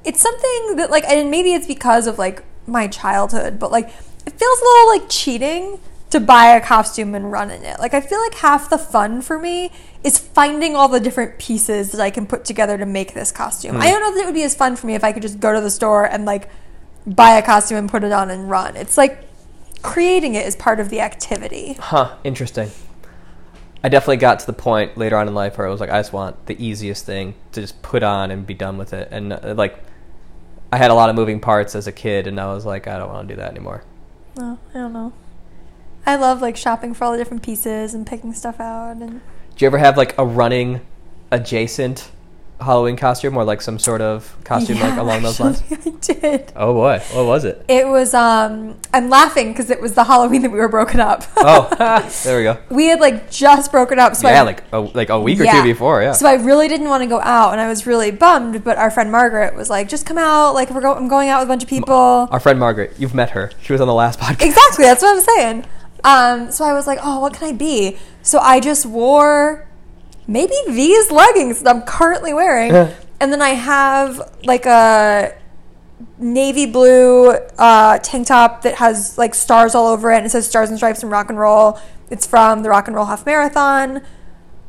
It's something that like, and maybe it's because of like my childhood, but like it feels a little like cheating to buy a costume and run in it. Like I feel like half the fun for me is finding all the different pieces that I can put together to make this costume. I don't know that it would be as fun for me if I could just go to the store and like buy a costume and put it on and run. It's like creating it is part of the activity. Huh, interesting. I definitely got to the point later on in life where I was like, I just want the easiest thing to just put on and be done with it. And uh, like, I had a lot of moving parts as a kid, and I was like, I don't want to do that anymore. No, I don't know. I love like shopping for all the different pieces and picking stuff out and Do you ever have like a running adjacent Halloween costume or like some sort of costume like along those lines? I did. Oh boy, what was it? It was um I'm laughing because it was the Halloween that we were broken up. Oh, there we go. we had like just broken up, so yeah, I like a, like a week or Yeah. two before. Yeah. So I really didn't want to go out, and I was really bummed. But our friend Margaret was like, "Just come out. Like we're go- I'm going out with a bunch of people." Our friend Margaret, you've met her. She was on the last podcast. Exactly. That's what I'm saying. Um, so I was like, "Oh, what can I be?" So I just wore maybe these leggings that I'm currently wearing, and then I have like a navy blue uh, tank top that has like stars all over it, and it says "Stars and Stripes" and rock and roll. It's from the Rock and Roll Half Marathon.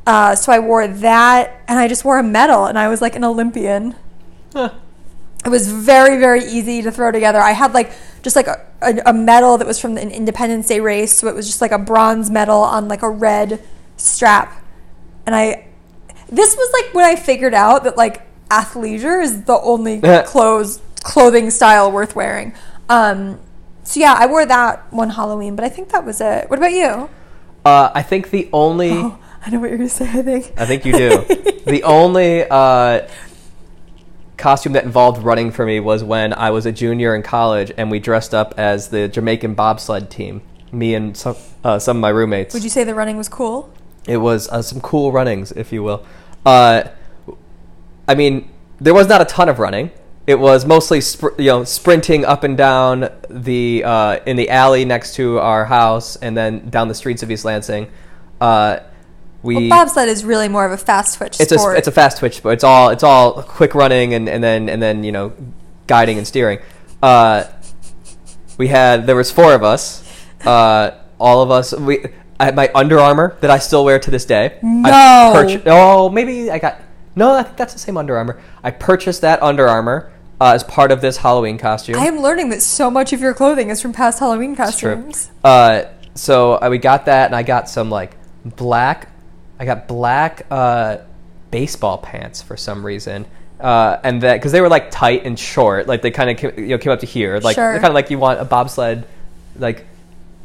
Uh, so I wore that, and I just wore a medal, and I was like an Olympian. Huh. It was very, very easy to throw together. I had like just like a, a, a medal that was from an Independence Day race, so it was just like a bronze medal on like a red strap. And I, this was like when I figured out that like athleisure is the only clothes clothing style worth wearing. Um, so yeah, I wore that one Halloween, but I think that was it. What about you? Uh, I think the only. Oh, I know what you're gonna say. I think. I think you do. the only uh, costume that involved running for me was when I was a junior in college and we dressed up as the Jamaican bobsled team. Me and some uh, some of my roommates. Would you say the running was cool? It was uh, some cool runnings, if you will. Uh, I mean, there was not a ton of running. It was mostly spr- you know sprinting up and down the uh, in the alley next to our house, and then down the streets of East Lansing. We Well, bobsled is really more of a fast twitch it's a it's a fast twitch, but it's all it's all quick running and, and then and then you know guiding and steering. Uh, we had there was four of us. Uh, all of us. We I had my Under Armour that I still wear to this day. No. Oh, maybe I got no. I think that's the same Under Armour. I purchased that Under Armour uh, as part of this Halloween costume. I am learning that so much of your clothing is from past Halloween It's true. costumes. Uh, so uh, we got that, and I got some like black. I got black uh, baseball pants for some reason, uh, and that because they were like tight and short, like they kind of came, you know came up to here, like Sure. kind of like you want a bobsled, like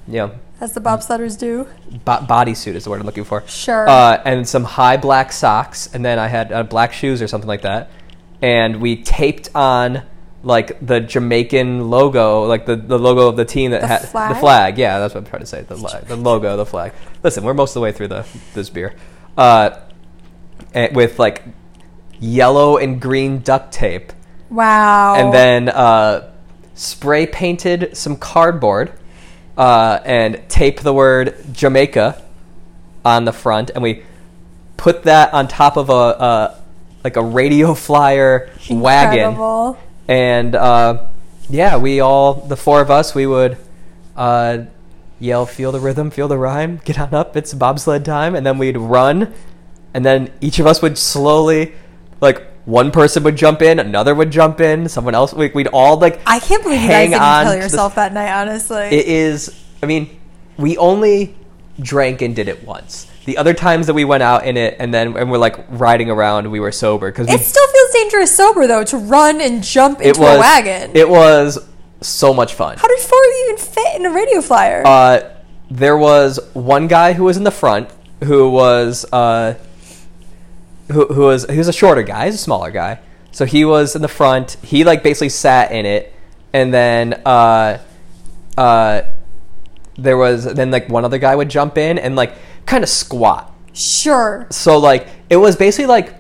you know As the bobsledders do. bo- bodysuit is the word I'm looking for. Sure. Uh, and some high black socks, and then I had uh, black shoes or something like that, and we taped on like the Jamaican logo, like the, the logo of the team that The had flag? the flag. Yeah, that's what I'm trying to say. The, li- the logo, the flag. Listen, we're most of the way through the this beer, uh, and with like yellow and green duct tape, Wow. and then uh, spray painted some cardboard uh, and tape the word Jamaica on the front, and we put that on top of a, a like a radio flyer wagon, Incredible. And uh, yeah, we all the four of us we would uh, yell, "Feel the rhythm, feel the rhyme, get on up, it's bobsled time," and then we'd run, and then each of us would slowly like. One person would jump in, another would jump in, someone else. We, we'd all like I can't believe you guys didn't kill yourself that night, honestly. it is. I mean, we only drank and did it once. The other times that we went out in it and then and we're like riding around, we were sober because it still feels dangerous sober, though, to run and jump into it was a wagon. It was so much fun. How did four of you even fit in a radio flyer? Uh, there was one guy who was in the front who was uh, who, who was he was a shorter guy, he's a smaller guy. So he was in the front. He like basically sat in it, and then uh, uh, there was then like one other guy would jump in and like kind of squat. sure. So like it was basically like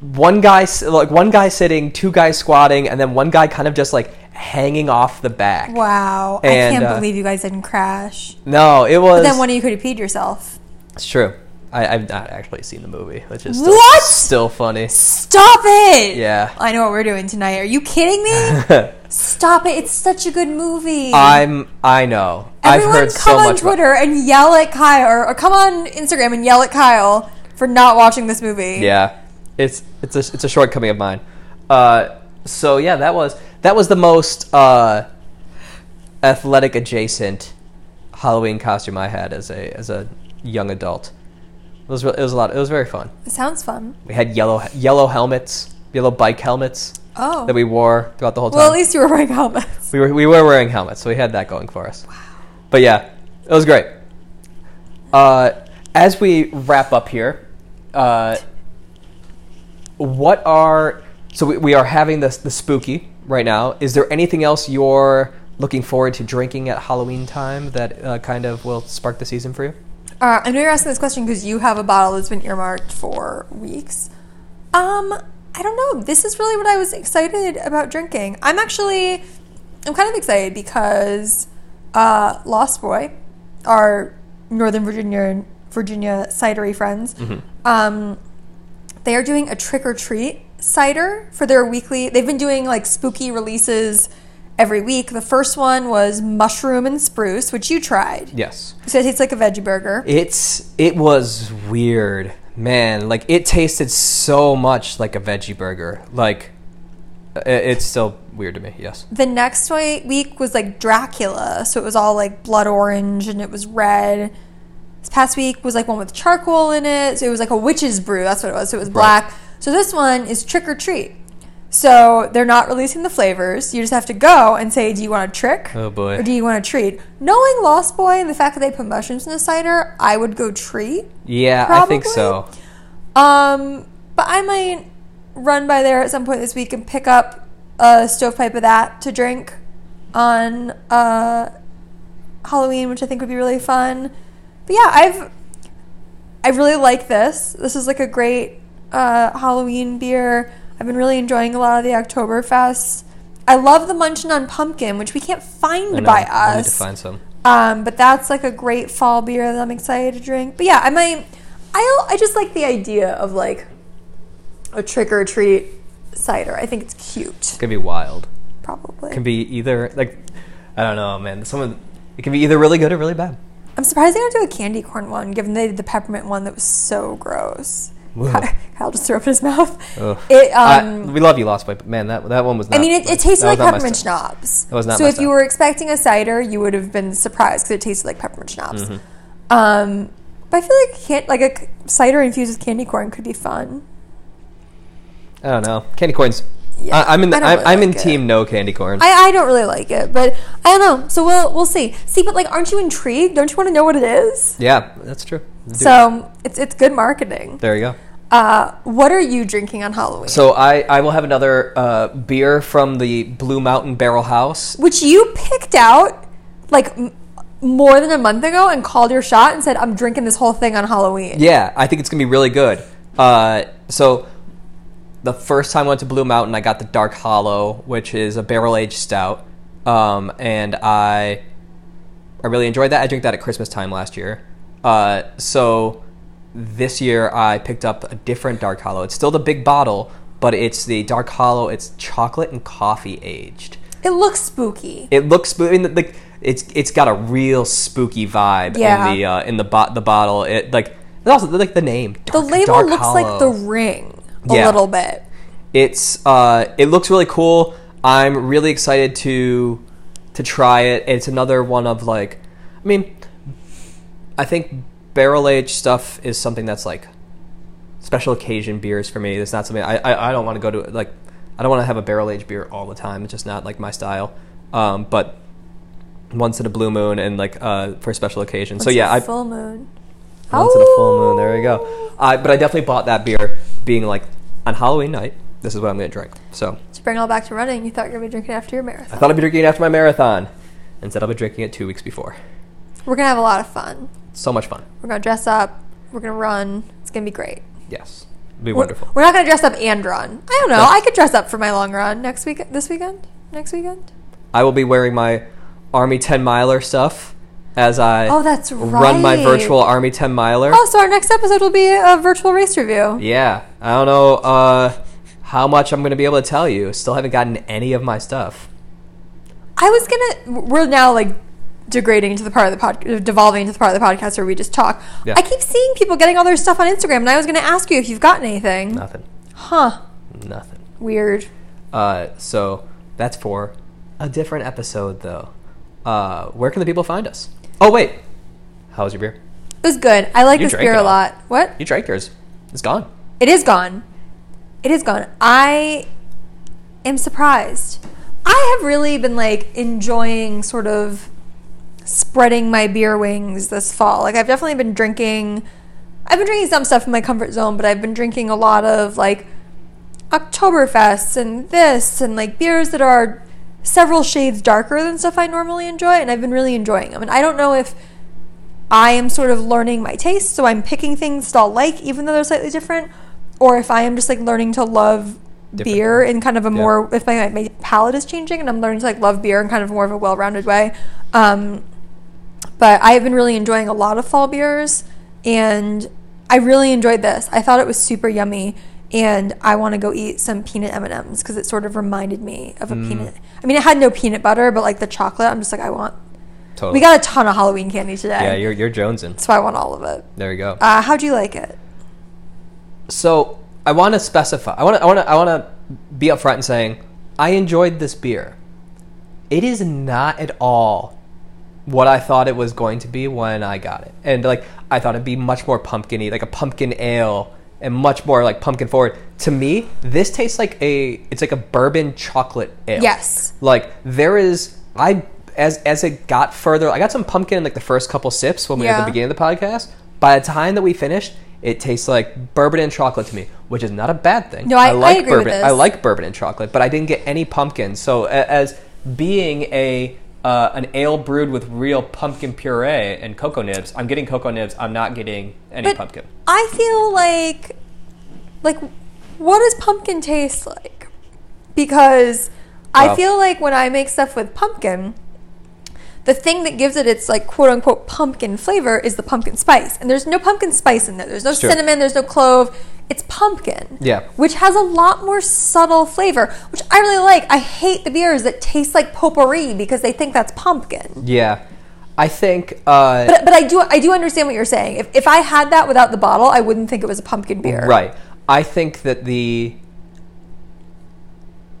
one guy like one guy sitting, two guys squatting, and then one guy kind of just like hanging off the back. Wow. And, I can't uh, believe you guys didn't crash. No, it was. But then one of you could have peed yourself. It's true. I, I've not actually seen the movie, which is still, What? still funny. Stop it! Yeah. I know what we're doing tonight. Are you kidding me? Stop it! It's such a good movie. I'm. I know. Everyone I've heard come so on much. about- Twitter and yell at Kyle, or, or come on Instagram and yell at Kyle for not watching this movie. Yeah, it's it's a it's a shortcoming of mine. Uh, so yeah, that was that was the most uh, athletic adjacent Halloween costume I had as a as a young adult. It was re- it was a lot. It was very fun. It sounds fun. We had yellow yellow helmets, yellow bike helmets Oh. that we wore throughout the whole time. well, at least you were wearing helmets. we were we were wearing helmets, so we had that going for us. Wow. But yeah, it was great. Uh, as we wrap up here, uh, what are so we, we are having this the spooky right now. Is there anything else you're looking forward to drinking at Halloween time that uh, kind of will spark the season for you? Uh, I know you're asking this question because you have a bottle that's been earmarked for weeks. Um, I don't know. This is really what I was excited about drinking. I'm actually, I'm kind of excited because uh, Lost Boy, our Northern Virginia Virginia cidery friends, um, they are doing a trick or treat cider for their weekly. They've been doing like spooky releases every week. The first one was mushroom and spruce, which you tried. Yes. So it tastes like a veggie burger. It's it was weird, man. Like it tasted so much like a veggie burger. Like it's still weird to me. Yes. The next week was like Dracula, so it was all like blood orange and it was red. This past week was like one with charcoal in it, so it was like a witch's brew. That's what it was. So it was black. So this one is trick or treat. So they're not releasing the flavors. You just have to go and say, "Do you want a trick? Oh, boy. Or do you want a treat?" Knowing Lost Boy and the fact that they put mushrooms in the cider, I would go treat. Yeah, I think so. Um, but I might run by there at some point this week and pick up a stovepipe of that to drink on uh, Halloween, which I think would be really fun. But yeah, I've I really like this. This is like a great uh, Halloween beer. I've been really enjoying a lot of the Oktoberfest. I love the Munchin on Pumpkin, which we can't find know. by I need to us. find some. Um, but that's like a great fall beer that I'm excited to drink. But yeah, I might. I I just like the idea of like a trick or treat cider. I think it's cute. It's gonna be wild. Probably. It can be either like I don't know, man. Some of it can be either really good or really bad. I'm surprised they don't do a candy corn one, given they did the peppermint one that was so gross. Kyle Kyle just threw up in his mouth. It I- um. we love you, Lost Boy, but man, that that one was. Not, I mean, it, like- it tasted like was not my peppermint schnapps. That was not so if you were expecting a cider, you would have been surprised because it tasted like peppermint schnapps. Mm-hmm. Um, but I feel like can- like a cider infused with candy corn could be fun. I don't know. Candy corns. Yeah, I, I'm in. The, I am really I'm in it. team no candy corn. I, I don't really like it, but I don't know. So we'll we'll see. See, but like, aren't you intrigued? Don't you want to know what it is? yeah, that's true. So it's it's good marketing. there you go. Uh, what are you drinking on Halloween? So I, I will have another uh, beer from the Blue Mountain Barrel House. Which you picked out like m- more than a month ago and called your shot and said, "I'm drinking this whole thing on Halloween." Yeah, I think it's gonna be really good. Uh, so the first time I went to Blue Mountain, I got the Dark Hollow, which is a barrel aged stout, um, and I I really enjoyed that. I drank that at Christmas time last year. Uh, so this year I picked up a different Dark Hollow. It's still the big bottle, but it's the Dark Hollow. It's chocolate and coffee aged. It looks spooky. It looks spooky. The, it's it's got a real spooky vibe Yeah. in the uh, in the bo- the bottle. It like it's also like the name. the label Dark looks like the ring a Yeah. little bit. It's uh, it looks really cool. I'm really excited to to try it. It's another one of like, I mean, I think barrel aged stuff is something that's like special occasion beers for me. It's not something I I, I don't want to go to like I don't want to have a barrel aged beer all the time. It's just not like my style. Um, but once in a blue moon and like uh, for a special occasion. so yeah, I full moon. once in a full moon. There you go. I, but I definitely bought that beer, being like on Halloween night. This is what I'm going to drink. So To bring it all back to running, you thought you were going to be drinking after your marathon. I thought I'd be drinking it after my marathon. Instead, I'll be drinking it two weeks before. We're going to have a lot of fun. So much fun. We're going to dress up. We're going to run. It's going to be great. Yes, It'd be We're- wonderful. We're not going to dress up and run. I don't know. That's- I could dress up for my long run next week. This weekend? Next weekend? I will be wearing my Army 10 miler stuff as I Oh, that's right. run my virtual Army 10 miler. Oh, so our next episode will be a virtual race review. Yeah, I don't know uh, how much I'm going to be able to tell you. Still haven't gotten any of my stuff. I was gonna. We're now like degrading into the part of the pod, devolving into the part of the podcast where we just talk. Yeah. I keep seeing people getting all their stuff on Instagram, and I was gonna ask you if you've gotten anything. Nothing. Huh? Nothing. Weird. Uh, so that's for a different episode, though. Uh, where can the people find us? Oh, wait. How was your beer? It was good. I like You this beer a lot. What? You drank yours. It's gone. It is gone. It is gone. I am surprised. I have really been like enjoying sort of spreading my beer wings this fall. Like I've definitely been drinking I've been drinking some stuff in my comfort zone, but I've been drinking a lot of like Oktoberfests and this and like beers that are several shades darker than stuff I normally enjoy and I've been really enjoying them. And I don't know if I am sort of learning my taste, so I'm picking things that I'll like, even though they're slightly different, or if I am just like learning to love Different beer in kind of a Yeah. more if my, my palate is changing and I'm learning to like love beer in kind of more of a well-rounded way. Um, but I have been really enjoying a lot of fall beers, and I really enjoyed this. I thought it was super yummy, and I want to go eat some peanut M and M's because it sort of reminded me of a Mm. peanut. I mean, it had no peanut butter, but like the chocolate, I'm just like I want. Totally. We got a ton of Halloween candy today. yeah, you're, you're jonesing. So I want all of it. There you go. Uh, how'd you like it? So I want to specify. I want to. I want to. I want to be upfront in saying I enjoyed this beer. It is not at all what I thought it was going to be when I got it, and like I thought it'd be much more pumpkiny, like a pumpkin ale, and much more like pumpkin forward. To me, this tastes like a. It's like a bourbon chocolate ale. Yes. Like there is. I as as it got further, I got some pumpkin in like the first couple sips when we were at Yeah. the beginning of the podcast. By the time that we finished, it tastes like bourbon and chocolate to me, which is not a bad thing. No, I- I like with bourbon. I like bourbon and chocolate, but I didn't get any pumpkin. So as being a uh, an ale brewed with real pumpkin puree and cocoa nibs, I'm getting cocoa nibs. I'm not getting any But pumpkin. I feel like, like, what does pumpkin taste like? Because I feel like when I make stuff with pumpkin, the thing that gives it its like quote unquote pumpkin flavor is the pumpkin spice, and there's no pumpkin spice in there. There's no cinnamon. There's no clove. It's pumpkin. Yeah. Which has a lot more subtle flavor, which I really like. I hate the beers that taste like potpourri because they think that's pumpkin. Yeah, I think. Uh, But, but I do I do understand what you're saying. If, if I had that without the bottle, I wouldn't think it was a pumpkin beer. Right. I think that the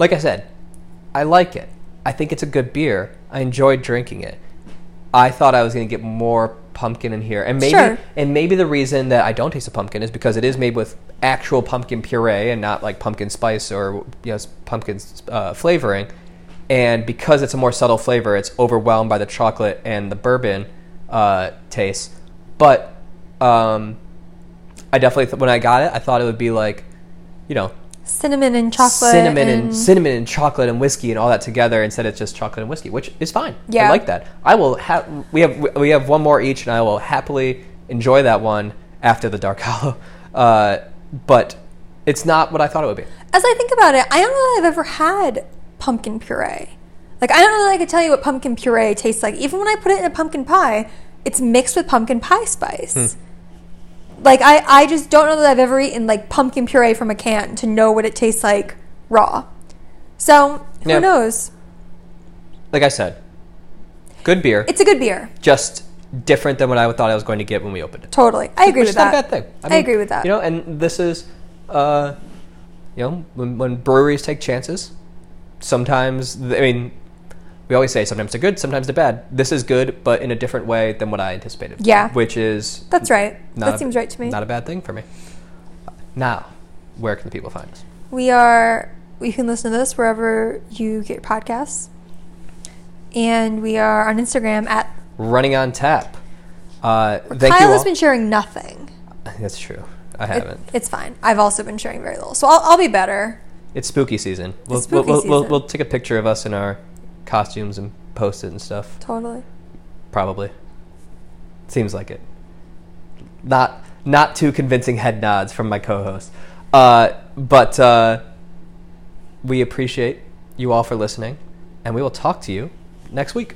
like I said, I like it. I think it's a good beer. I enjoyed drinking it. I thought I was going to get more pumpkin in here, and maybe Sure. and maybe the reason that I don't taste a pumpkin is because it is made with actual pumpkin puree and not like pumpkin spice or you know pumpkin uh, flavoring. And because it's a more subtle flavor, it's overwhelmed by the chocolate and the bourbon uh, taste. But um, I definitely th- when I got it, I thought it would be like, you know, Cinnamon and chocolate. cinnamon and, cinnamon and chocolate and whiskey and all that together. Instead, it's just chocolate and whiskey, which is fine. Yeah. I like that. I will have we have we have one more each, and I will happily enjoy that one after the dark hollow. Uh, but it's not what I thought it would be. As I think about it, I don't know that I've ever had pumpkin puree. Like I don't know that I could tell you what pumpkin puree tastes like. Even when I put it in a pumpkin pie, it's mixed with pumpkin pie spice. Hmm. Like I, I just don't know that I've ever eaten like pumpkin puree from a can to know what it tastes like raw. So who Yeah. knows? Like I said, good beer, It's a good beer. just different than what I thought I was going to get when we opened it. Totally. I agree which with is not that. a bad thing. I agree with that. You know, and this is, uh, you know, when, when breweries take chances, sometimes I mean, we always say sometimes they're good, sometimes they're bad. This is good, but in a different way than what I anticipated. Yeah. which is That's right. that a- seems right to me. Not a bad thing for me. Now, where can the people find us? We are. You can listen to this wherever you get your podcasts, and we are on Instagram at. Running on tap. Uh, thank Kyle you all. has been sharing nothing. That's true. I It- haven't. it's fine. I've also been sharing very little, so I'll, I'll be better. It's spooky season. We'll, spooky we'll, we'll, we'll, season. we'll take a picture of us in our costumes and post it and stuff. Totally. Probably. Seems like it. Not not too convincing head nods from my co-host. Uh, but uh, we appreciate you all for listening, and we will talk to you next week.